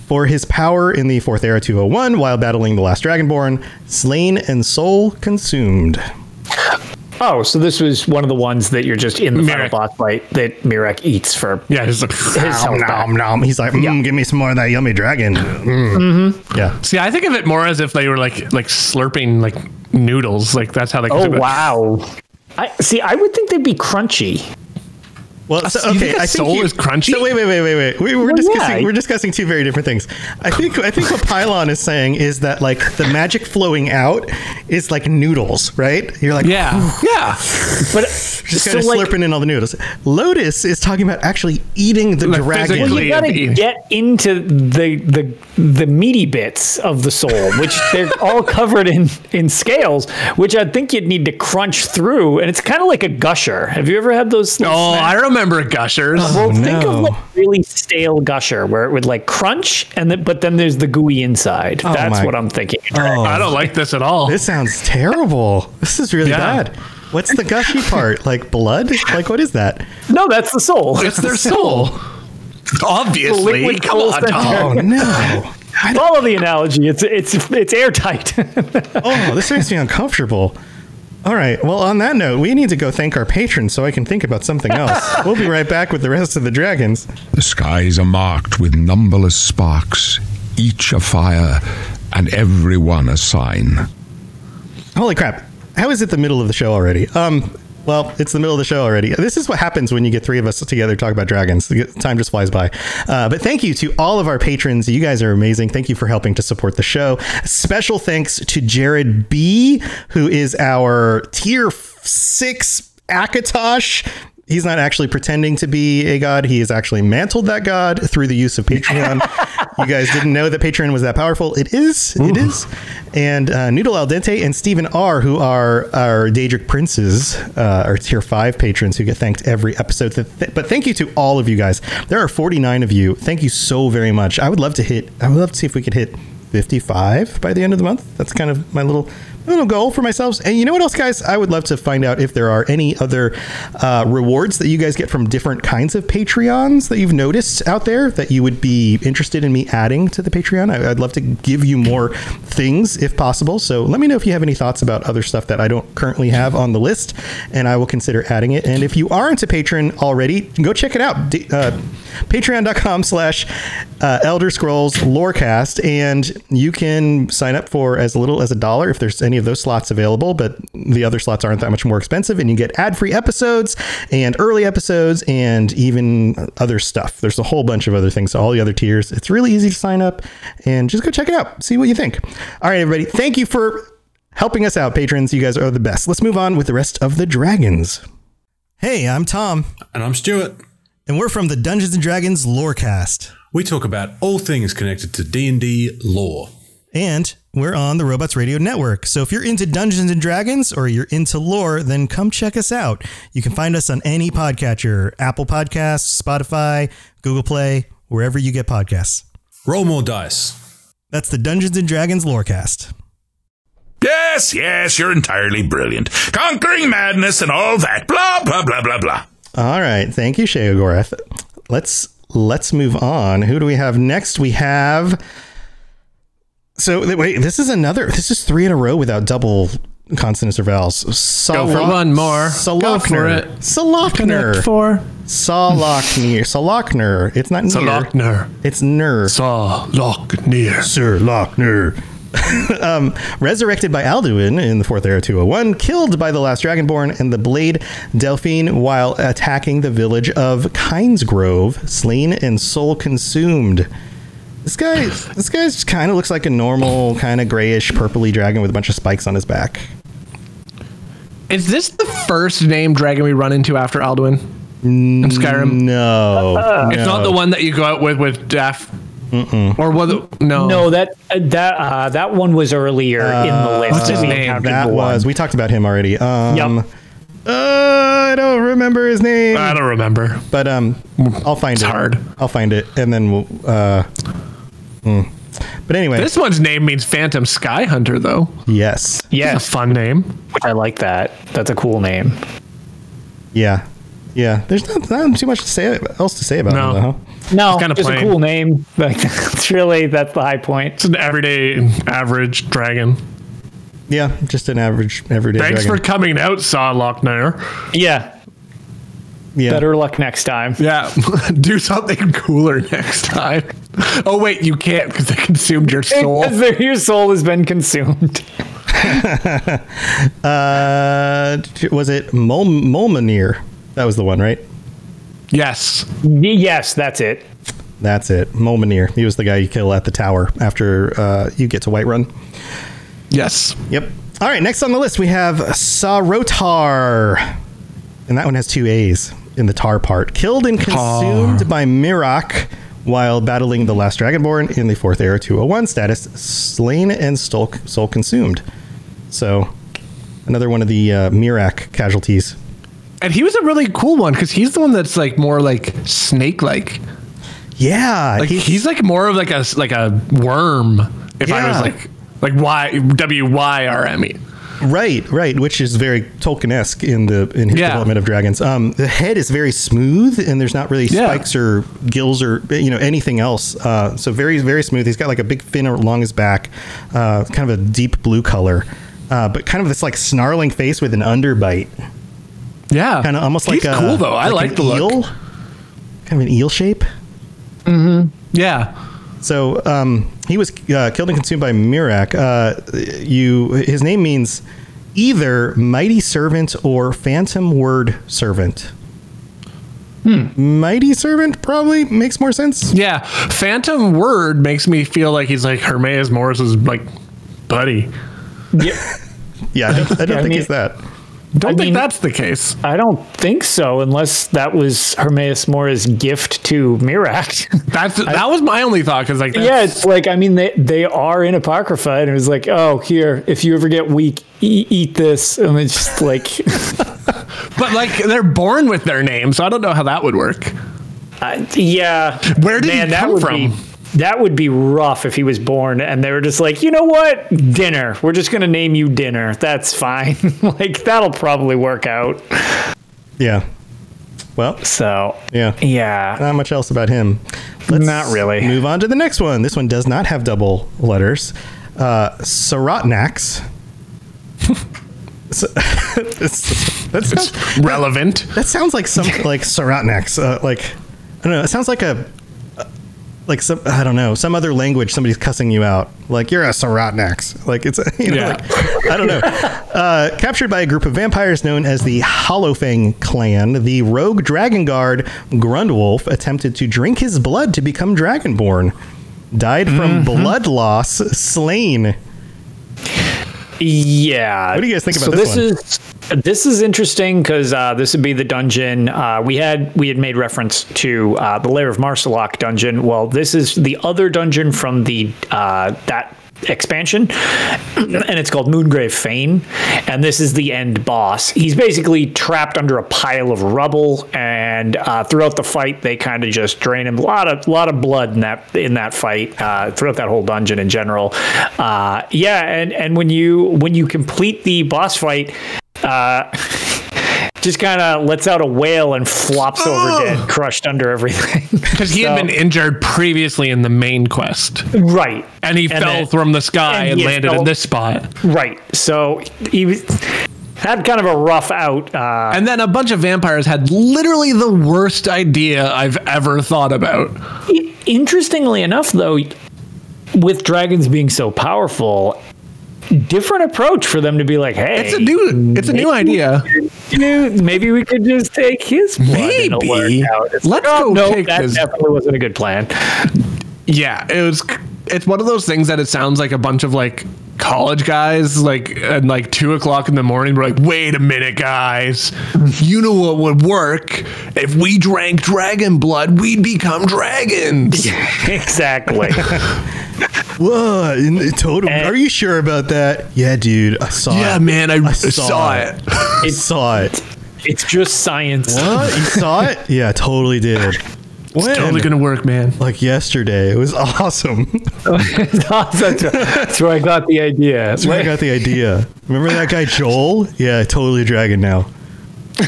for his power in the Fourth Era 201 while battling the last Dragonborn, slain and soul consumed. Oh, so this was one of the ones that you're just in the final Miraak. boss fight that Miraak eats for Yeah, just like, his Nom, nom, nom. He's like, mm, give me some more of that yummy dragon. Mm. Yeah. see, I think of it more as if they were like like slurping like noodles. Like that's how they. Oh wow! I see. I would think they'd be crunchy. Well, so, you okay. think a I think soul you- is crunchy? So wait, wait, wait, wait, wait. We, we're Well, discussing. yeah. We're discussing two very different things. I think. I think what Pylawn is saying is that like the magic flowing out is like noodles, right? You're like, Yeah, yeah. But just so kind of like, slurping in all the noodles. Lotus is talking about actually eating the Like dragon. well, you got to get into the the the meaty bits of the soul, which they're all covered in in scales, which I think you'd need to crunch through, and it's kind of like a gusher. Have you ever had those? little Oh, snacks? I remember gushers. Oh, Well, think of like really stale gusher where it would like crunch and then but then there's the gooey inside. Oh, that's my- what I'm thinking. Oh. I don't like this at all. This sounds terrible. This is really Yeah. bad. What's the gushy part? Like blood? Like what is that? No, that's the soul. it's their soul. Obviously, liquid come on. center. Oh no. Follow the analogy. It's it's it's airtight. Oh, this makes me uncomfortable. All right. Well, on that note, we need to go thank our patrons so I can think about something else. we'll be right back with the rest of the dragons. The skies are marked with numberless sparks, each a fire, and every one a sign. Holy crap. How is it the middle of the show already? Um, well, it's the middle of the show already. This is what happens when you get three of us together to talk about dragons. Time just flies by. Uh, but thank you to all of our patrons. You guys are amazing. Thank you for helping to support the show. Special thanks to Jared B, who is our tier six Akatosh. He's not actually pretending to be a god. He has actually mantled that god through the use of Patreon. you guys didn't know that Patreon was that powerful. It is. It is. And uh, Noodle Al Dente and Stephen R, who are our Daedric Princes, uh, our tier five patrons who get thanked every episode. But thank you to all of you guys. There are 49 of you. Thank you so very much. I would love to hit, I would love to see if we could hit 55 by the end of the month. That's kind of my little little goal for myself. And you know what else, guys? I would love to find out if there are any other uh, rewards that you guys get from different kinds of Patreons that you've noticed out there that you would be interested in me adding to the Patreon. I, I'd love to give you more things if possible. So let me know if you have any thoughts about other stuff that I don't currently have on the list, and I will consider adding it. And if you aren't a patron already, go check it out. D- uh, Patreon.com slash uh, Elder Scrolls Lorecast, and you can sign up for as little as a dollar if there's any of those slots available. But the other slots aren't that much more expensive, and you get ad-free episodes and early episodes and even other stuff. There's a whole bunch of other things. All the other tiers. It's really easy to sign up, and just go check it out. See what you think. All right, everybody. Thank you for helping us out, patrons. You guys are the best. Let's move on with the rest of the dragons. Hey, I'm Tom, And I'm Stuart. and we're from the Dungeons and Dragons Lorecast. We talk about all things connected to D&D lore. And we're on the Robots Radio Network. So if you're into Dungeons and Dragons or you're into lore, then come check us out. You can find us on any podcatcher Apple Podcasts, Spotify, Google Play, wherever you get podcasts. Roll more dice. That's the Dungeons and Dragons Lorecast. Yes, yes, you're entirely brilliant. Conquering madness and all that. Blah, blah, blah, blah, blah. All right. Thank you, Gorath. Let's let's move on. Who do we have next? We have so wait, this is another this is three in a row without double consonants or vowels. Go for one more. It. Sahloknir. for Sahloknir. Sahloknir. It's not near. Sahloknir. It's ner. Saw. Sir Lochner. um, resurrected by Alduin in the fourth era 201, killed by the last Dragonborn and the Blade Delphine while attacking the village of Kynesgrove, slain and soul consumed. This guy, this guy kind of looks like a normal, kind of grayish, purpley dragon with a bunch of spikes on his back. Is this the first name dragon we run into after Alduin in Skyrim? No, It's not the one that you go out with with Daff. Or was it? No. No, that uh, that uh, that one was earlier in the list. what's his name? That the one. was we talked about him already. Um, Yep. uh, I don't remember his name, I don't remember. but um, I'll find It's it. hard. I'll find it, and then we'll. Uh, hmm. But anyway, This one's name means Phantom Sky Hunter, though. yes, It's Yes, a fun name. I like that. That's a cool name. yeah, yeah. There's not, not too much to say else to say about it. No. him, though. huh? No, kinda just a cool name. Like it's really that's the high point. It's an everyday, average dragon. Yeah, just an average everyday Thanks dragon. for coming out, Saw Lochner. Yeah, yeah. better luck next time. Yeah, do something cooler next time. Oh wait, you can't because they consumed your soul. Because your soul has been consumed. Uh, was it Mol- Molmanir? That was the one, right? Yes. Y- yes, that's it. That's it. Molmanir. He was the guy you kill at the tower after uh, you get to Whiterun. Yes. Yep. All right, next on the list we have Sahrotaar. And that one has two A's in the tar part. Killed and consumed by Miraak while battling the last Dragonborn in the fourth era 201 status. Slain and soul, soul consumed. So, another one of the uh, Miraak casualties. And he was a really cool one because he's the one that's like more like snake-like. Yeah. Like he- he's like more of like a like a worm. If I was like like Y W Y R M E. Right, right, which is very Tolkien-esque in the in his Yeah. development of dragons. Um, the head is very smooth, and there's not really Yeah. spikes or gills or you know anything else. Uh, so very, very smooth. He's got like a big fin along his back, uh, kind of a deep blue color, uh, but kind of this like snarling face with an underbite, Yeah. kind of almost He's like a cool though. I like, an the eel, look. kind of an eel shape. Mm-hmm. Yeah. So um, he was uh, killed and consumed by Miraak. Uh, you, his name means either mighty servant or phantom word servant. Mighty servant probably makes more sense. Yeah. Phantom word makes me feel like he's like Hermaeus Mora's like buddy. Yeah, I don't, I don't I think mean- it's that. Don't I think mean- that's the case. I don't think so, unless that was Hermaeus Mora's gift to Miraak. That's that was my only thought because like yeah, it's like I mean they they are in Apocrypha, and it was like, oh, here, if you ever get weak, e- eat this, and it's just like, but like they're born with their name, so I don't know how that would work. uh, yeah. Where did he man, that come from? Be, that would be rough if he was born and they were just like, you know what, dinner. We're just gonna name you dinner. That's fine. like that'll probably work out. Yeah. Well, So yeah. yeah, Not much else about him. Let's Not really. Move on to the next one. This one does not have double letters. Uh, Sahrotnax. So- that's, that, sounds, Relevant. that sounds like some like Sahrotnax. Uh, like I don't know. It sounds like a like some I don't know some other language. Somebody's cussing you out. Like you're a Sahrotnax. Like it's you know Yeah. like I don't know. Uh, captured by a group of vampires known as the Hollowfang clan, the rogue dragon guard Grundwulf attempted to drink his blood to become dragonborn. Died from blood loss, slain. Yeah. What do you guys think about so this this is this is interesting because uh, this would be the dungeon uh, we had we had made reference to uh, the Lair of Maarselok dungeon. Well, this is the other dungeon from the uh, that expansion and it's called Moongrave Fane and this is the end boss. He's basically trapped under a pile of rubble and uh, throughout the fight they kind of just drain him. A lot of lot of blood in that in that fight uh, throughout that whole dungeon in general. Uh, yeah and and when you when you complete the boss fight uh, just kind of lets out a wail and flops over dead crushed under everything Because he had been injured previously in the main quest. right And he fell then- from the sky and and, landed fell- in this spot. Right. So he was, had kind of a rough out. Uh, And then a bunch of vampires had literally the worst idea I've ever thought about. interestingly enough, though, with dragons being so powerful, different approach for them to be like, hey, It's a new it's a new idea. Maybe we could just take his Maybe. Let's like, oh, go no, take that his- definitely wasn't a good plan. Yeah, it was. It's one of those things that it sounds like a bunch of like college guys, like at like two o'clock in the morning. We're like, wait a minute, guys. You know what would work if we drank dragon blood? We'd become dragons. exactly. Whoa, in- totally. And- Are you sure about that? Yeah, dude. I saw Yeah, it. Yeah, man, I, I saw, saw it. it. I saw it. It's just science. What? You saw it? Yeah, totally did. When? Totally gonna work, man. like yesterday. It was awesome. that's, that's where I got the idea. That's where I got the idea. Remember that guy Joel? Yeah, totally a dragon now.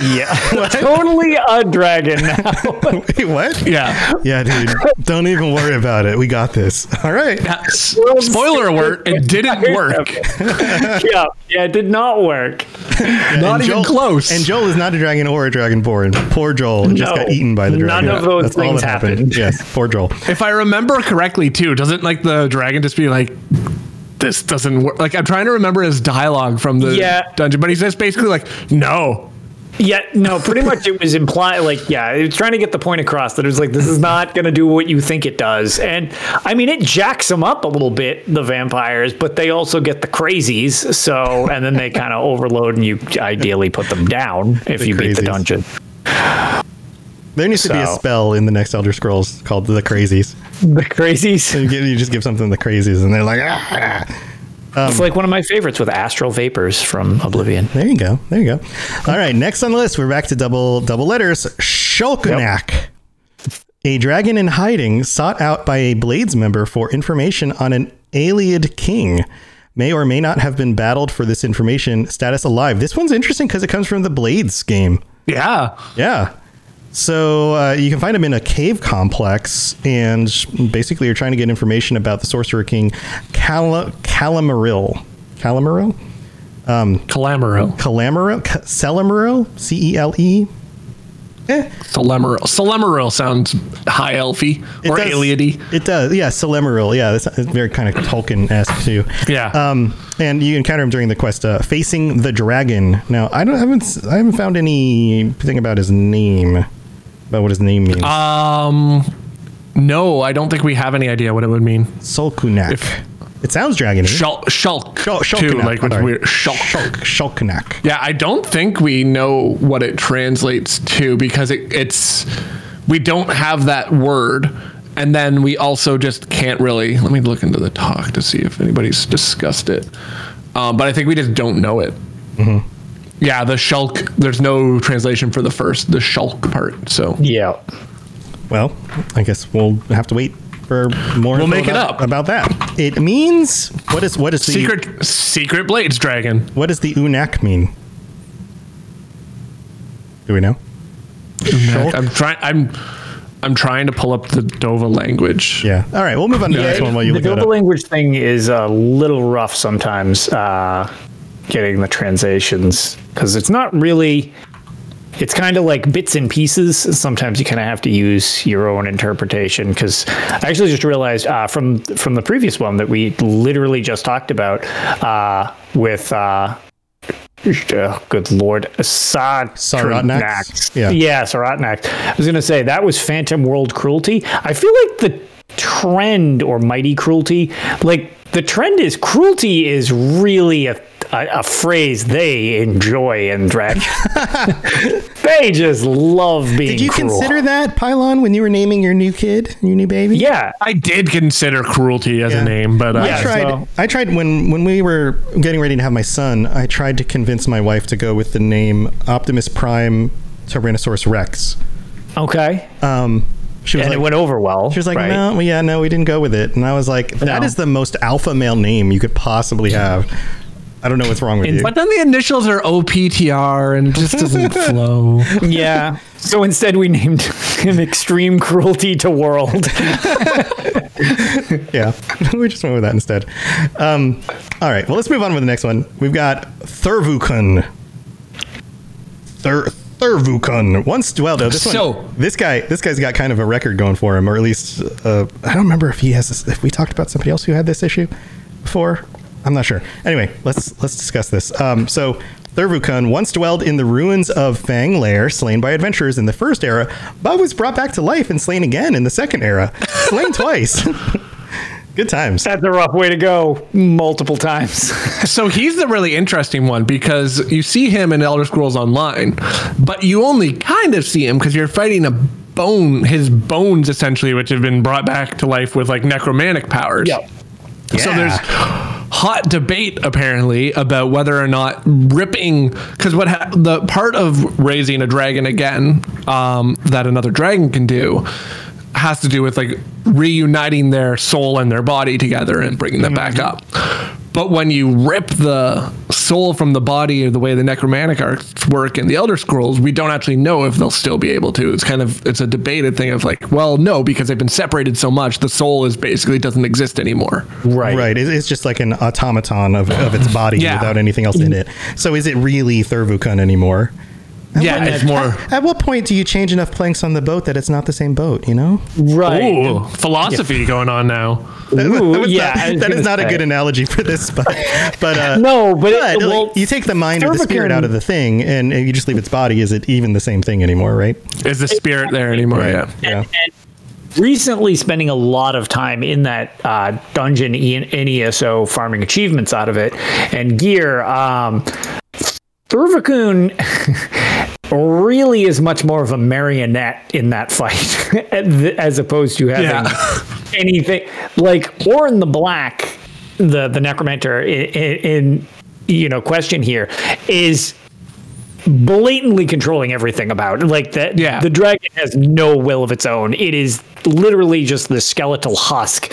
Yeah, totally a dragon now. Wait, what? Yeah. Yeah, dude. Don't even worry about it. We got this. All right. S- Spoiler alert, it didn't work. yeah, yeah, it did not work. Not even Joel- close. And Joel is not a dragon or a dragonborn. Poor Joel just got eaten by the dragon. none dragon. of those That's all things happened. happened. Yes, poor Joel. if I remember correctly, too, doesn't like the dragon just be like, this doesn't work? Like, I'm trying to remember his dialogue from the Yeah. dungeon, but he's just basically like, no. Yeah, no, pretty much it was implied, like, yeah, it was trying to get the point across that it was like, this is not going to do what you think it does. And I mean, it jacks them up a little bit, the vampires, but they also get the crazies. So, and then they kind of overload and you ideally put them down if The you beat the dungeon. There needs to be a spell in the next Elder Scrolls called the Crazies. The crazies. You, give, you just give something the Crazies, and they're like, ah. Um, it's like one of my favorites with Astral Vapors from Oblivion. There you go. There you go. All right. Next on the list, we're back to double double letters. Shulkanak. A dragon in hiding sought out by a Blades member for information on an Ayleid king. May or may not have been battled for this information. Status alive. This one's interesting because it comes from the Blades game. Yeah. Yeah. So uh, you can find him in a cave complex, and basically you're trying to get information about the Sorcerer King, Cala- Calamaril. Calamaril? Calamaro. Calamaril? Ca- Celamaril? C E L E? Eh. Celemaril sounds high elfy it or does- aliady. It does. Yeah, Celamaril. Yeah, that's it's very kind of Tolkien esque too. Yeah. Um, and you encounter him during the quest, uh, facing the dragon. Now, I don't haven't s- I haven't found anything about his name, about what his name means. Um, no, I don't think we have any idea what it would mean. Solkunak. if- it sounds dragony. Shulk, shulk, Shul- too, Shulkanak, like weird shulk. Shulk, Shulkanak. Yeah, I don't think we know what it translates to because it, it's we don't have that word, and then we also just can't really. Let me look into the talk to see if anybody's discussed it. Um, but I think we just don't know it. Yeah, the shulk. There's no translation for the first, the shulk part. So Yeah. Well, I guess we'll have to wait for more. We'll info make it up. about that. It means what is what is the secret, secret blades dragon. what does the unak mean? Do we know? I'm trying. I'm. I'm trying to pull up the Dova language. Yeah. All right, we'll move on to the next one while you the look that Doba up. language thing is a little rough sometimes uh, getting the translations because it's not really it's kind of like bits and pieces sometimes you kind of have to use your own interpretation because i actually just realized uh, from from the previous one that we literally just talked about uh, with uh, oh, good lord Assad Sahrotnax? Yeah. yeah Sahrotnax. I was going to say that was Phantom World Cruelty. I feel like the trend or Mighty Cruelty, like the trend is cruelty is really a a, a phrase they enjoy in drag. they just love being. Did you cruel. consider that Pylawn when you were naming your new kid, your new baby? Yeah, I did consider cruelty as Yeah. a name, but uh, I tried. so- I tried when when we were getting ready to have my son. I tried to convince my wife to go with the name Optimus Prime Tyrannosaurus Rex. okay, Um, she was and like, it went over well. She was like, right? no, well, yeah, no, we didn't go with it. And I was like, that No. is the most alpha male name you could possibly have. I don't know what's wrong with you. but then the initials are OPTR and it just doesn't flow. Yeah. So instead, we named him Extreme Cruelty to World. yeah, we just went with that instead. Um, all right, well, let's move on with the next one. We've got Thurvokun. Thur- Thurvokun once dwelled. Oh, this So- this guy, this guy's got kind of a record going for him, or at least uh, I don't remember if he has. This, if we talked about somebody else who had this issue before, I'm not sure. Anyway, let's let's discuss this. Um, so. Thurvokun once dwelled in the ruins of Fang Lair, slain by adventurers in the first era, but was brought back to life and slain again in the second era. Slain twice. Good times. That's a rough way to go multiple times. So he's the really interesting one because you see him in Elder Scrolls Online, but you only kind of see him because you're fighting a bone, his bones essentially, which have been brought back to life with like necromantic powers. Yep. So there's hot debate apparently about whether or not ripping because what ha- the part of raising a dragon again um, that another dragon can do has to do with like reuniting their soul and their body together and bringing them back up. But when you rip the soul from the body, or the way the necromantic arts work in the Elder Scrolls, we don't actually know if they'll still be able to. It's kind of it's a debated thing of like, well, no, because they've been separated so much, the soul is basically doesn't exist anymore. right. Right. It's just like an automaton of, of its body Yeah. without anything else in mm. it. So is it really Thurvokun anymore? Yeah, it's more. At what point do you change enough planks on the boat that it's not the same boat, you know? Right. Ooh, philosophy going on now. Ooh, was yeah. not- that is gonna not a good analogy for this, but, but uh, No, but it- like, well, you take the mind or the spirit out of the thing and, and you just leave its body. Is it even the same thing anymore, right? Is the spirit there anymore? Yeah. Yeah. recently spending a lot of time in that uh, dungeon in, in ESO farming achievements out of it and gear. Um, Thurvokun really is much more of a marionette in that fight as opposed to having Yeah. anything like Orryn the Black, the the necromancer in, in, you know question here is blatantly controlling everything about it. like that Yeah. the dragon has no will of its own it is literally just the skeletal husk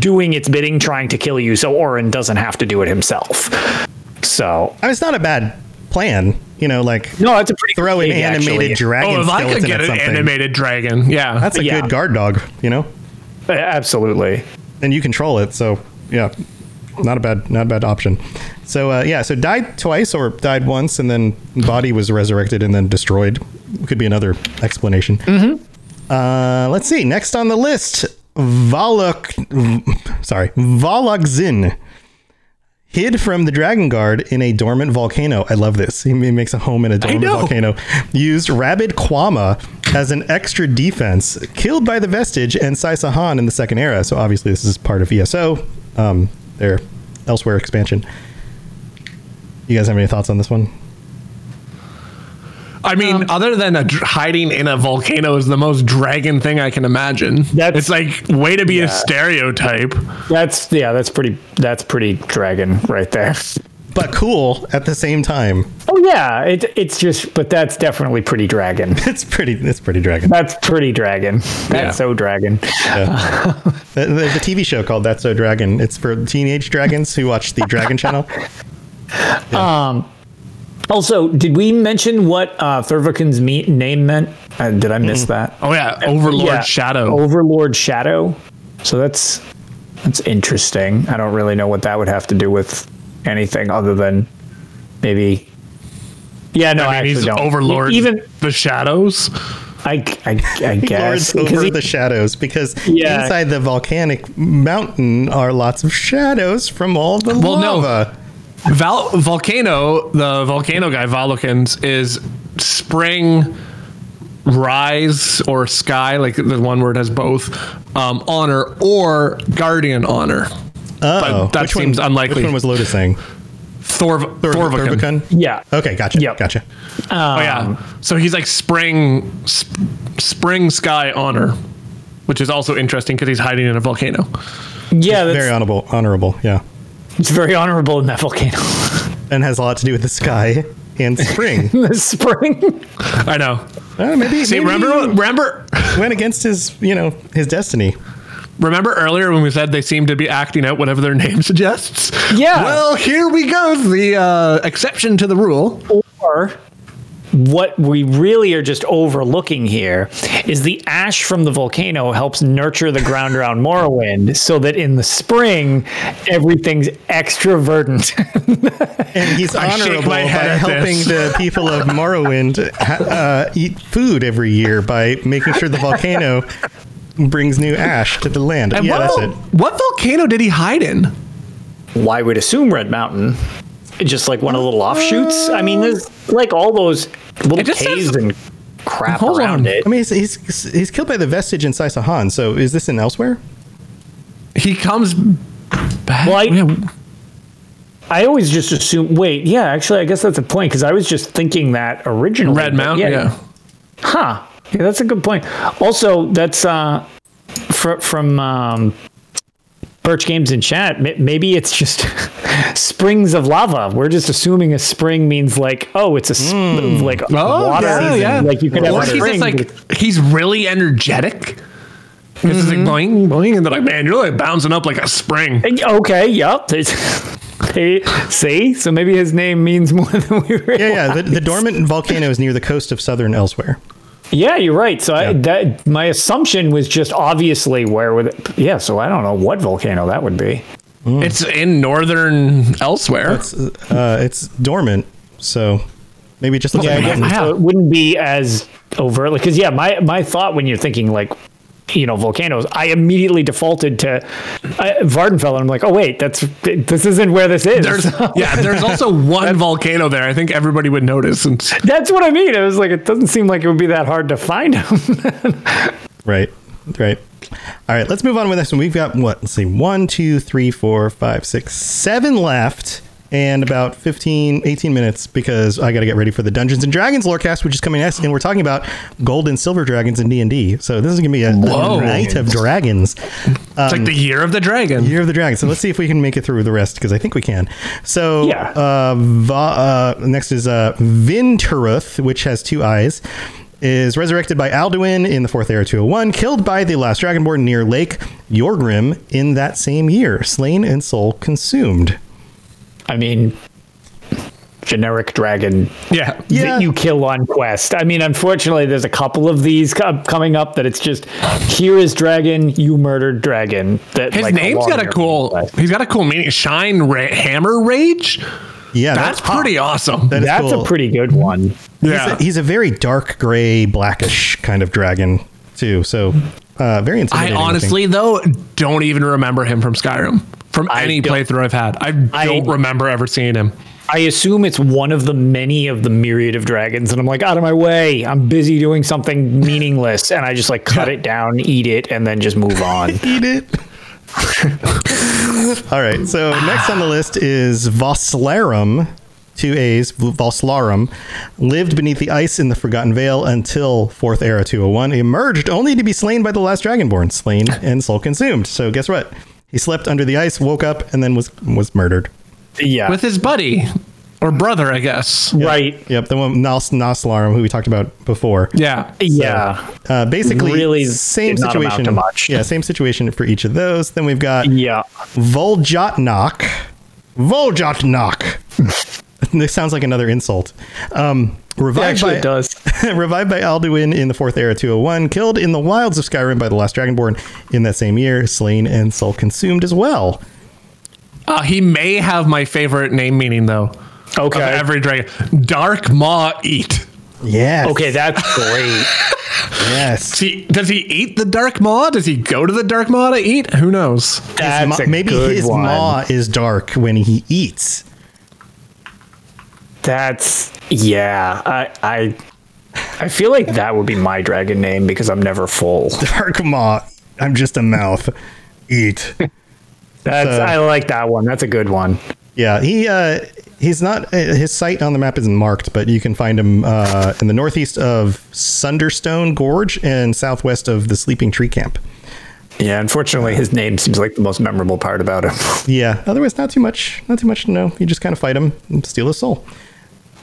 doing its bidding trying to kill you so Orryn doesn't have to do it himself so I mean, it's not a bad plan, you know, like no it's a pretty throw an animated actually. dragon Oh, if I could get an animated dragon, yeah. That's a Yeah. good guard dog, you know? Absolutely and you control it. So yeah, not a bad not a bad option. So uh, yeah, so died twice or died once, and then body was resurrected and then destroyed. Could be another explanation. Mm-hmm. Uh, let's see. Next on the list, Valak, sorry, Valakzin. Hid from the Dragon Guard in a dormant volcano. I love this. He makes a home in a dormant volcano. Used Rabid Kwama as an extra defense. Killed by the Vestige and Sai Sahan in the second era. So obviously this is part of ESO, um, their Elsweyr expansion. You guys have any thoughts on this one? I mean, um, other than a dr- hiding in a volcano is the most dragon thing I can imagine. That's- it's like way to be a stereotype. that's yeah that's pretty that's pretty dragon right there But cool at the same time. oh yeah it, it's just but that's definitely pretty dragon It's pretty. It's pretty dragon. that's pretty dragon that's Yeah. so dragon The, the, the TV show called That's So Dragon. It's for teenage dragons who watch the Dragon Channel. Um, Also, did we mention what uh, Thurvokun's me- name meant? Uh, did I miss that? Oh yeah, Overlord Yeah, Shadow. Overlord Shadow. So that's that's interesting. I don't really know what that would have to do with anything other than maybe. Yeah, no, I, I actually he's don't. Overlord. Even the shadows. I, I, I guess Lords 'cause over he- the shadows because Yeah. inside the volcanic mountain are lots of shadows from all the Well, no. Lava. Val- volcano, the volcano guy, Valokins, is spring, rise, or sky, like the one word has both, um, honor, or guardian honor. Oh, that which seems one, unlikely. Which one was Lotus saying? Thor- Thor- Thorvakan. Thorvakan? yeah. Okay, gotcha. Yep. Gotcha. Oh yeah. So he's like spring, sp- spring sky honor, which is also interesting because he's hiding in a volcano. Yeah, that's, Very honorable. Honorable. Yeah, it's very honorable in that volcano. and has a lot to do with the sky and spring. the spring. I know. Uh, maybe. See, maybe remember, remember, went against his, you know, his destiny. remember earlier when we said they seem to be acting out whatever their name suggests? Yeah. Well, here we go. The uh, exception to the rule. or what we really are just overlooking here is the ash from the volcano helps nurture the ground around Morrowind so that in the spring everything's extra verdant. And he's I shake honorable my by head helping this. the people of Morrowind uh, eat food every year by making sure the volcano brings new ash to the land. And yeah, what, that's it. what volcano did he hide in? well, I would assume Red Mountain, just like one of the little offshoots. I mean, there's like all those little caves says- and crap Hold around on. it. I mean, he's, he's, he's killed by the vestige in Sai Sahan, so is this in Elsweyr? He comes back. Well, I- Yeah, I always just assume. Wait, yeah, actually, I guess that's a point because I was just thinking that originally. Red but Mountain. Yeah. Huh. Yeah, that's a good point. Also, that's uh, fr- from um, Birch Games in chat. ma- Maybe it's just springs of lava. We're just assuming a spring means like, oh, it's a sp- hmm. like Oh, water. yeah, yeah. Like you could have or a he's spring. just like he's really energetic. It's just like mm-hmm. boing, boing, and they're like, man, you're like bouncing up like a spring. okay, yep. Hey, See, so maybe his name means more than we realize. Yeah, yeah. The, the dormant volcano is near the coast of southern Elsweyr. Yeah, you're right. So I, that my assumption was just obviously where would it, yeah. So I don't know what volcano that would be. It's in northern Elsweyr. It's, uh, it's dormant, so maybe just looks Yeah, I like a guess mountain. so it wouldn't be as overtly because yeah, my my thought when you're thinking like you know volcanoes, I immediately defaulted to uh, Vvardenfell, and I'm like, oh wait, that's this isn't where this is. There's yeah, there's also one volcano there. I think everybody would notice. And that's what I mean. It was like it doesn't seem like it would be that hard to find him. Right. Right. All right, let's move on with this one. We've got what? Let's see. One, two, three, four, five, six, seven left. And about 15, 18 minutes because I got to get ready for the Dungeons and Dragons lorecast, which is coming next, and we're talking about gold and silver dragons in D and D. So this is gonna be a, Whoa. night of dragons, it's like the year of the dragon. year of the dragon. So let's see if we can make it through the rest because I think we can. So Yeah. uh, Va- uh, next is uh, Viinturuth, which has two eyes. Is resurrected by Alduin in the Fourth Era 201, killed by the last Dragonborn near Lake Yorgrim in that same year, slain and soul consumed. I mean, generic dragon Yeah. Yeah. that you kill on quest. I mean, unfortunately, there's a couple of these co- coming up that it's just here is dragon, you murdered dragon. That His like, name's along got a cool. quest. He's got a cool meaning. Shine Ra- Hammer Rage. Yeah, That's pretty awesome. That is That's cool. a pretty good one. yeah. He's a, he's a very dark gray, blackish kind of dragon too. So uh, very I intimidating. looking. honestly though don't even remember him from Skyrim. From I any playthrough I've had, I I- don't remember ever seeing him. I assume it's one of the many of the myriad of dragons, and I'm like, out of my way. I'm busy doing something meaningless, and I just like cut it down, eat it, and then just move on. eat it. All right. So next on the list is Voslaarum. Two A's, Voslaarum, lived beneath the ice in the Forgotten Vale until Fourth Era 201, emerged only to be slain by the last Dragonborn, slain and soul consumed. So guess what? He slept under the ice, woke up, and then was was murdered. yeah, With his buddy or brother, I guess. right. Yep, the one Nas Noslarum, who we talked about before. Yeah. Yeah, Uh, basically, Really same did not situation. much. Yeah, same situation for each of those. Then we've got yeah. Vuljotnaak. Vuljotnaak. this sounds like another insult. Um, revived Actually, by, does. revived by Alduin in the Fourth Era 201, killed in the wilds of Skyrim by the last Dragonborn in that same year, slain and soul consumed as well. Uh, he may have my favorite name meaning though. Okay. Of every dragon. Dark Maw Eat. Yes. Okay, that's great. Yes. Does he, does he eat the Dark Maw? Does he go to the Dark Maw to eat? Who knows? That's Ma- a maybe good his one. maw is dark when he eats. That's yeah. I I I feel like that would be my dragon name because I'm never full. Dark maw. I'm just a mouth. Eat. That's So- I like that one. That's a good one. Yeah, he uh, he's not uh, his site on the map isn't marked, but you can find him uh, in the northeast of Sunderstone Gorge and southwest of the Sleeping Tree Camp. Yeah, unfortunately, his name seems like the most memorable part about him. Yeah, otherwise not too much, not too much to know. You just kind of fight him and steal his soul.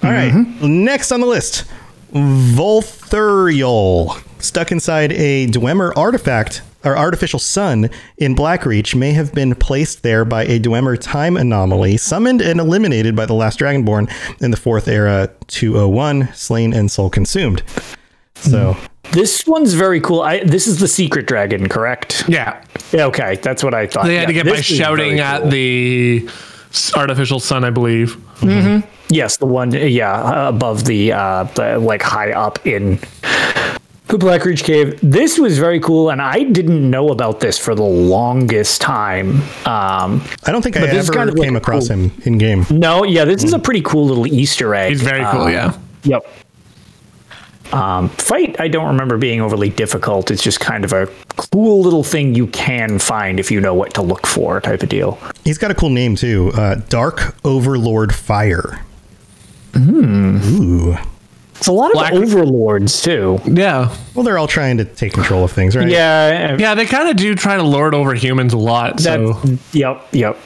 All right, mm-hmm. next on the list, Vulthuryol, stuck inside a Dwemer artifact or artificial sun in Blackreach may have been placed there by a Dwemer time anomaly, summoned and eliminated by the last Dragonborn in the fourth era 201, slain and soul consumed. So This one's very cool. I, this is the secret dragon, correct? Yeah. Yeah, okay, that's what I thought. They had to get by shouting very at cool. the artificial sun, I believe. Mm-hmm. Yes, the one, yeah, above the, uh, the like high up in the Blackreach Cave. This was very cool, and I didn't know about this for the longest time. Um, I don't think I this ever kind of came a across cool- him in game. no, yeah, this is a pretty cool little Easter egg. He's very cool, Um, yeah. Yep. Um, fight, I don't remember being overly difficult. It's just kind of a cool little thing you can find if you know what to look for, type of deal. He's got a cool name too. Uh, Dark Overlord Fire. Hmm. Ooh. It's a lot Black- of overlords too. Yeah. Well, they're all trying to take control of things, right? Yeah, Yeah, they kind of do try to lord over humans a lot, so yep, yep.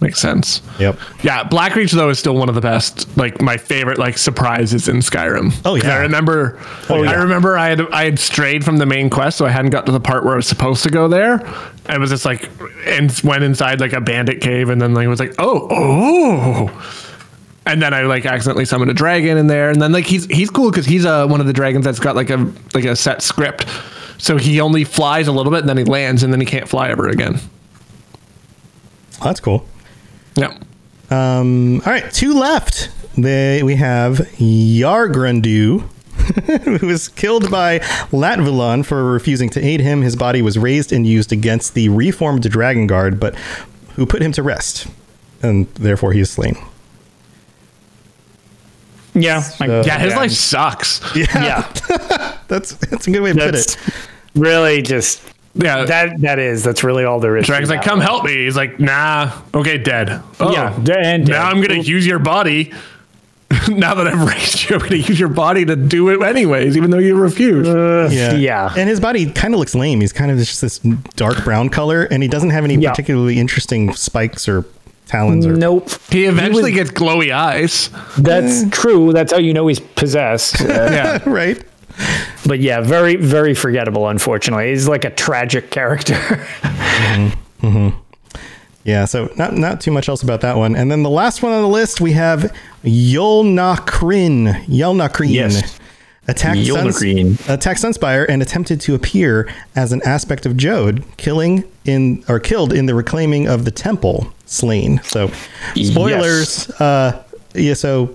makes sense. Yep. Yeah, Blackreach though is still one of the best, like my favorite, like surprises in Skyrim. Oh yeah. I remember. Oh, yeah. I remember I had I had strayed from the main quest, so I hadn't got to the part where I was supposed to go there. I was just like, and went inside like a bandit cave, and then like was like, oh, oh. And then I like accidentally summoned a dragon in there, and then like he's he's cool because he's uh, one of the dragons that's got like a like a set script, so he only flies a little bit, and then he lands, and then he can't fly ever again. Oh, that's cool. Yeah. Um, all right, two left. They, we have Yargrandu, who was killed by Laatvulon for refusing to aid him. His body was raised and used against the reformed Dragon Guard, but who put him to rest, and therefore he is slain. Yeah, I- Yeah, his yeah, life sucks. Yeah, That's that's a good way to put it. really just Yeah. that. That is that's really all there is. to Dragon's like, come one. help me. He's like, nah, okay, dead. Oh, Yeah, and now I'm gonna use your body. now that I've raised you, I'm gonna use your body to do it anyways, even though you refuse. Yeah. yeah. And his body kind of looks lame. He's kind of just this dark brown color, and he doesn't have any Yeah. particularly interesting spikes or talons. Or Nope. he eventually was- gets glowy eyes. That's true. That's how you know he's possessed. Uh, Yeah. right. but yeah, very, very forgettable. Unfortunately, he's like a tragic character. Yeah, so not not too much else about that one. And then the last one on the list, we have Yolnahkriin. Yolnahkriin. Yes. Attacked, Suns, attacked Sunspire and attempted to appear as an aspect of Jode, killing in or killed in the reclaiming of the temple, slain. So spoilers, uh yeah, so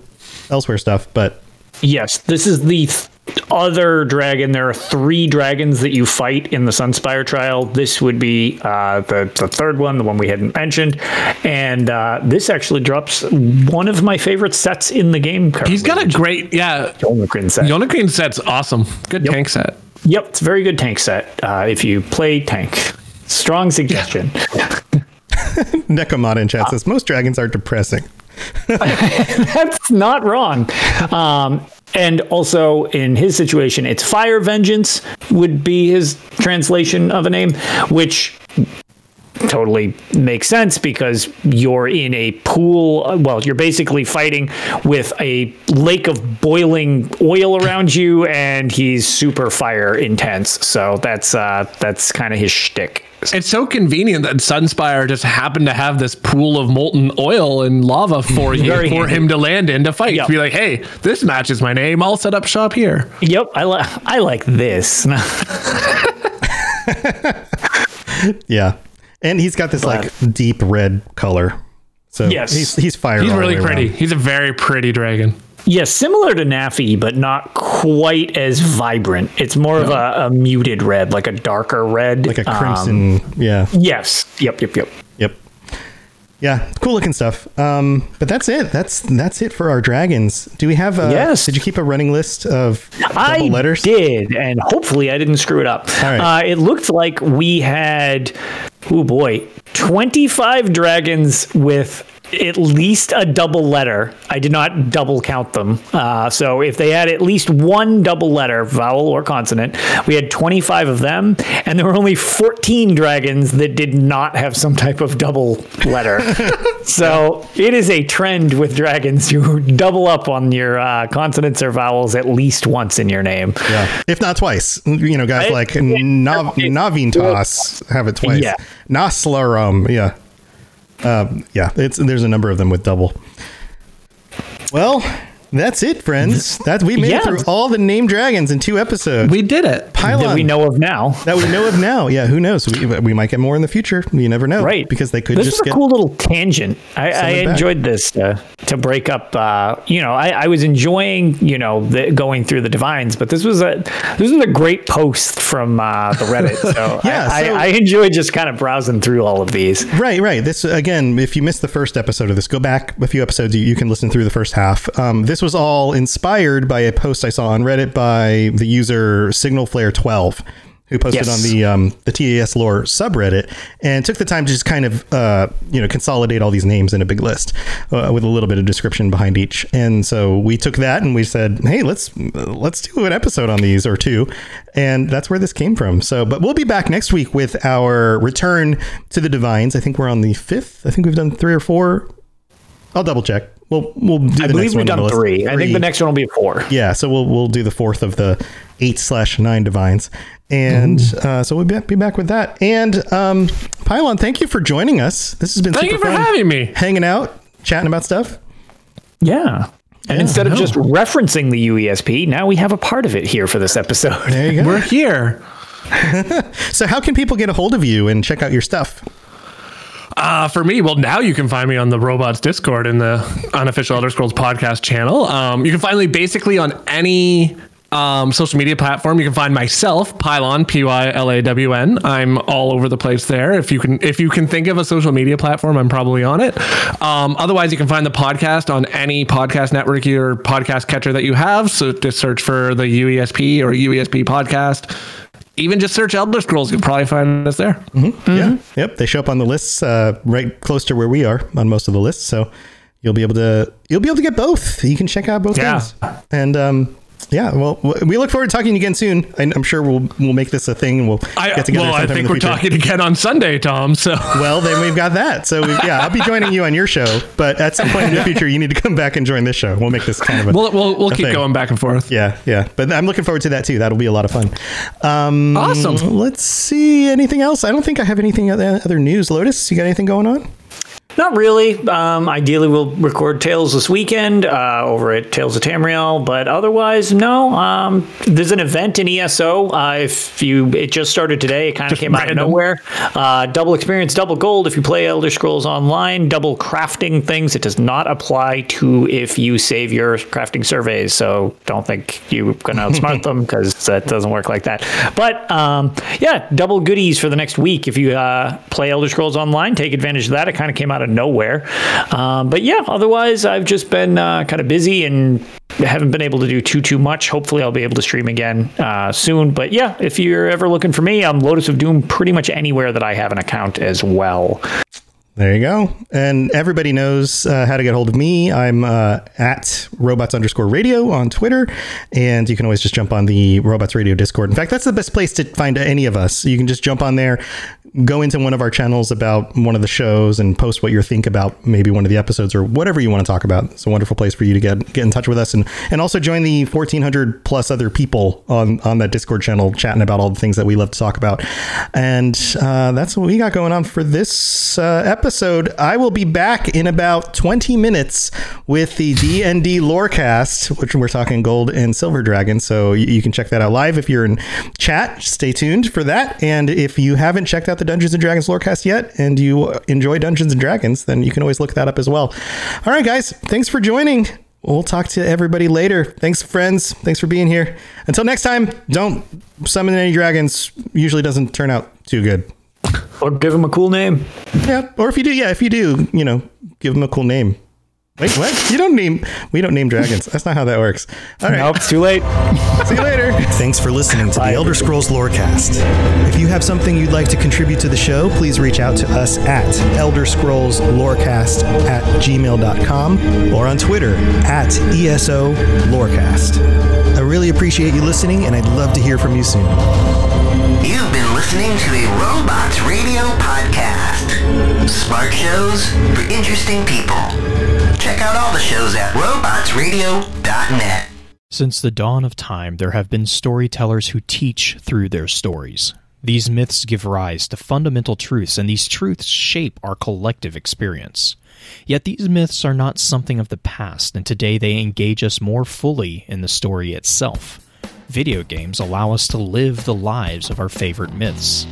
Elsweyr stuff, but yes, this is the th- other dragon. There are three dragons that you fight in the Sunspire trial. This would be uh, the the third one, the one we hadn't mentioned, and uh, this actually drops one of my favorite sets in the game. Currently, He's got a great, yeah. Yolnahkriin set. Yonagrin set's awesome. Good tank set. Yep, it's a very good tank set. Uh, if you play tank, strong suggestion. Nekomata in chat says most dragons are depressing. That's not wrong. Um, and also in his situation, it's Fire Vengeance would be his translation of a name, which totally makes sense because you're in a pool. Well, you're basically fighting with a lake of boiling oil around you, and he's super fire intense. So that's uh, that's kind of his shtick. It's so convenient that Sunspire just happened to have this pool of molten oil and lava for you Very for handy. him to land in to fight. Yep. Be like, hey, this matches my name. I'll set up shop here. Yep, I like I like this. Yeah. And he's got this like deep red color. So Yes. he's he's fire. He's really pretty. around. He's a very pretty dragon. Yeah, similar to Naffy, but not quite as vibrant. It's more of a, a muted red, like a darker red. Like a Um, crimson. yeah. yes. Yep, yep, yep. Yep. Yeah, cool looking stuff. Um, but that's it. That's that's it for our dragons. Do we have? Uh, Yes. Did you keep a running list of double I letters? did, and hopefully I didn't screw it up. All right. Uh, it looked like we had, oh boy, 25 dragons with at least a double letter. I did not double count them. Uh, so if they had at least one double letter, vowel or consonant, we had 25 of them, and there were only 14 dragons that did not have some type of double letter. so it is a trend with dragons to double up on your uh, consonants or vowels at least once in your name. Yeah. If not twice. You know, guys I- like Nav- Nahviintaas have it twice. Yeah. Naaslaarum. Yeah. Um, yeah. There's a number of them with double. Well, that's it, friends. That we made Yeah. it through all the named dragons in two episodes. We did it. Pylawn. That we know of now. that we know of now. Yeah, who knows? We, we might get more in the future. You never know. Right. Because they could this just was a cool little tangent. I, I enjoyed this uh, to break up. Uh, you know, I, I was enjoying you know the, going through the divines, but this was a this was a great post from uh, the Reddit. So, Yeah, I, so- I, I enjoyed just kind of browsing through all of these. Right, right. This again, if you missed the first episode of this, go back a few episodes. You, you can listen through the first half. Um, this was all inspired by a post I saw on Reddit by the user SignalFlare12, who posted Yes. on the um, the TES lore subreddit and took the time to just kind of uh, you know consolidate all these names in a big list uh, with a little bit of description behind each. And so we took that and we said, hey, let's let's do an episode on these or two, and that's where this came from. So, but we'll be back next week with our return to the divines. I think we're on the fifth. I think we've done three or four. I'll double check. We'll we'll do the I next believe we've one done list. three. I think the next one will be four. Yeah, so we'll we'll do the fourth of the eight slash nine divines, and uh, so we'll be, be back with that. And um, Pylawn, thank you for joining us. This has been Thank super you for fun. having me. hanging out, chatting about stuff. Yeah. And instead of just referencing the UESP, now we have a part of it here for this episode. There you go. We're here. so, how can people get a hold of you and check out your stuff? Uh, for me, well, now you can find me on the Robots Discord in the unofficial Elder Scrolls podcast channel. Um, you can find me basically on any um, social media platform. You can find myself, Pylawn, P Y L A W N. I'm all over the place there. If you can, if you can think of a social media platform, I'm probably on it. Um, otherwise, you can find the podcast on any podcast network or podcast catcher that you have. So just search for the UESP or UESP podcast. Even just search Elder Scrolls, you'll probably find us there. Yeah, yep. They show up on the lists uh, right close to where we are on most of the lists. So you'll be able to you'll be able to get both. You can check out both Yeah. things. And um, yeah, well, we look forward to talking again soon. I- I'm sure we'll we'll make this a thing and we'll I, get together. well, I think we're future. talking again on Sunday, Tom. So Well, then we've got that. So we, yeah, I'll be joining you on your show, but at some point in the future, you need to come back and join this show. We'll make this kind of a we'll we'll, we'll keep thing. going back and forth. Yeah, yeah. But I'm looking forward to that too. That'll be a lot of fun. Um, Awesome. Let's see. Anything else? I don't think I have anything other, other news. Lotus, you got anything going on? Not really. Um, ideally, we'll record Tales this weekend uh, over at Tales of Tamriel, but otherwise, no. Um, there's an event in ESO. Uh, if you, it just started today. It kind of came out of nowhere. Uh, double experience, double gold. If you play Elder Scrolls Online, double crafting things. It does not apply to if you save your crafting surveys. So don't think you're going to outsmart them because that doesn't work like that. But um, yeah, double goodies for the next week. If you uh, play Elder Scrolls Online, take advantage of that. It kind of came out of nowhere. Um, but yeah, otherwise, I've just been uh, kind of busy and haven't been able to do too too much. Hopefully, I'll be able to stream again uh, soon. But yeah, if you're ever looking for me, I'm Lotus of Doom pretty much anywhere that I have an account as well. There you go. And everybody knows uh, how to get hold of me. I'm uh, at robots underscore radio on Twitter. And you can always just jump on the Robots Radio Discord. In fact, that's the best place to find any of us. You can just jump on there, go into one of our channels about one of the shows and post what you think about maybe one of the episodes or whatever you want to talk about. It's a wonderful place for you to get get in touch with us and, and also join the 1400 plus other people on, on that Discord channel chatting about all the things that we love to talk about. And uh, that's what we got going on for this uh, episode. I will be back in about 20 minutes with the D&D Lorecast, which we're talking gold and silver dragon. So you, can check that out live if you're in chat. Stay tuned for that. And if you haven't checked out the Dungeons and Dragons Lorecast yet and you enjoy Dungeons and Dragons, then you can always look that up as well. All right, guys, thanks for joining. We'll talk to everybody later. Thanks, friends. Thanks for being here. Until next time, don't summon any dragons. Usually doesn't turn out too good. Or give him a cool name. Yeah. Or if you do, yeah, if you do, you know, give them a cool name. Wait, what? You don't name. We don't name dragons. That's not how that works. All right. Nope, it's too late. See you later. Thanks for listening to the Elder Scrolls Lorecast. If you have something you'd like to contribute to the show, please reach out to us at Elder Scrolls Lorecast at gmail.com or on Twitter at ESO Lorecast. I really appreciate you listening, and I'd love to hear from you soon. You've been listening to a Robots Radio podcast. Smart shows for interesting people. Check out all the shows at robotsradio.net. Since the dawn of time, there have been storytellers who teach through their stories. These myths give rise to fundamental truths, and these truths shape our collective experience. Yet these myths are not something of the past, and today they engage us more fully in the story itself. Video games allow us to live the lives of our favorite myths.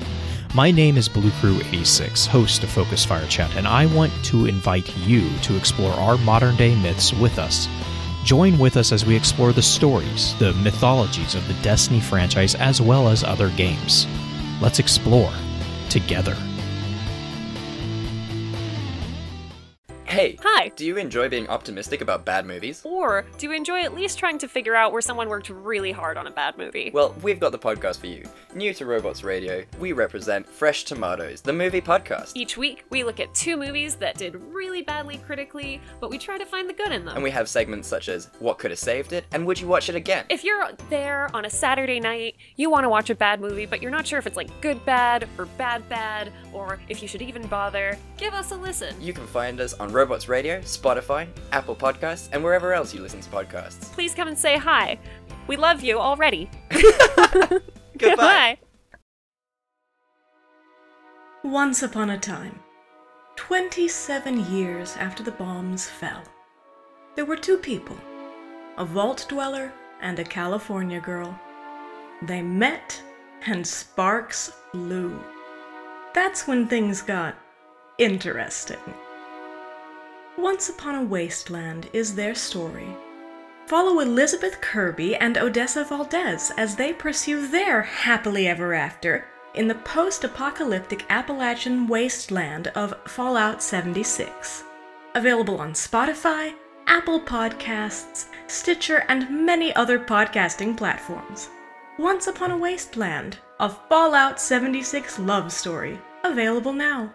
My name is Blue Crew 86, host of Focus Fire Chat, and I want to invite you to explore our modern day myths with us. Join with us as we explore the stories, the mythologies of the Destiny franchise, as well as other games. Let's explore together. Hey. Hi. Do you enjoy being optimistic about bad movies? Or do you enjoy at least trying to figure out where someone worked really hard on a bad movie? Well, we've got the podcast for you. New to Robots Radio, we represent Fresh Tomatoes, the movie podcast. Each week, we look at two movies that did really badly critically, but we try to find the good in them. And we have segments such as What Could Have Saved It and Would You Watch It Again? If you're there on a Saturday night, you want to watch a bad movie, but you're not sure if it's like good bad or bad bad, or if you should even bother, give us a listen. You can find us on Robots Radio, Spotify, Apple Podcasts, and wherever else you listen to podcasts. Please come and say hi. We love you already. Goodbye. Once upon a time, 27 years after the bombs fell, there were two people a vault dweller and a California girl. They met, and sparks flew. That's when things got interesting. Once Upon a Wasteland is their story. Follow Elizabeth Kirby and Odessa Valdez as they pursue their happily ever after in the post apocalyptic Appalachian wasteland of Fallout 76. Available on Spotify, Apple Podcasts, Stitcher, and many other podcasting platforms. Once Upon a Wasteland, a Fallout 76 love story, available now.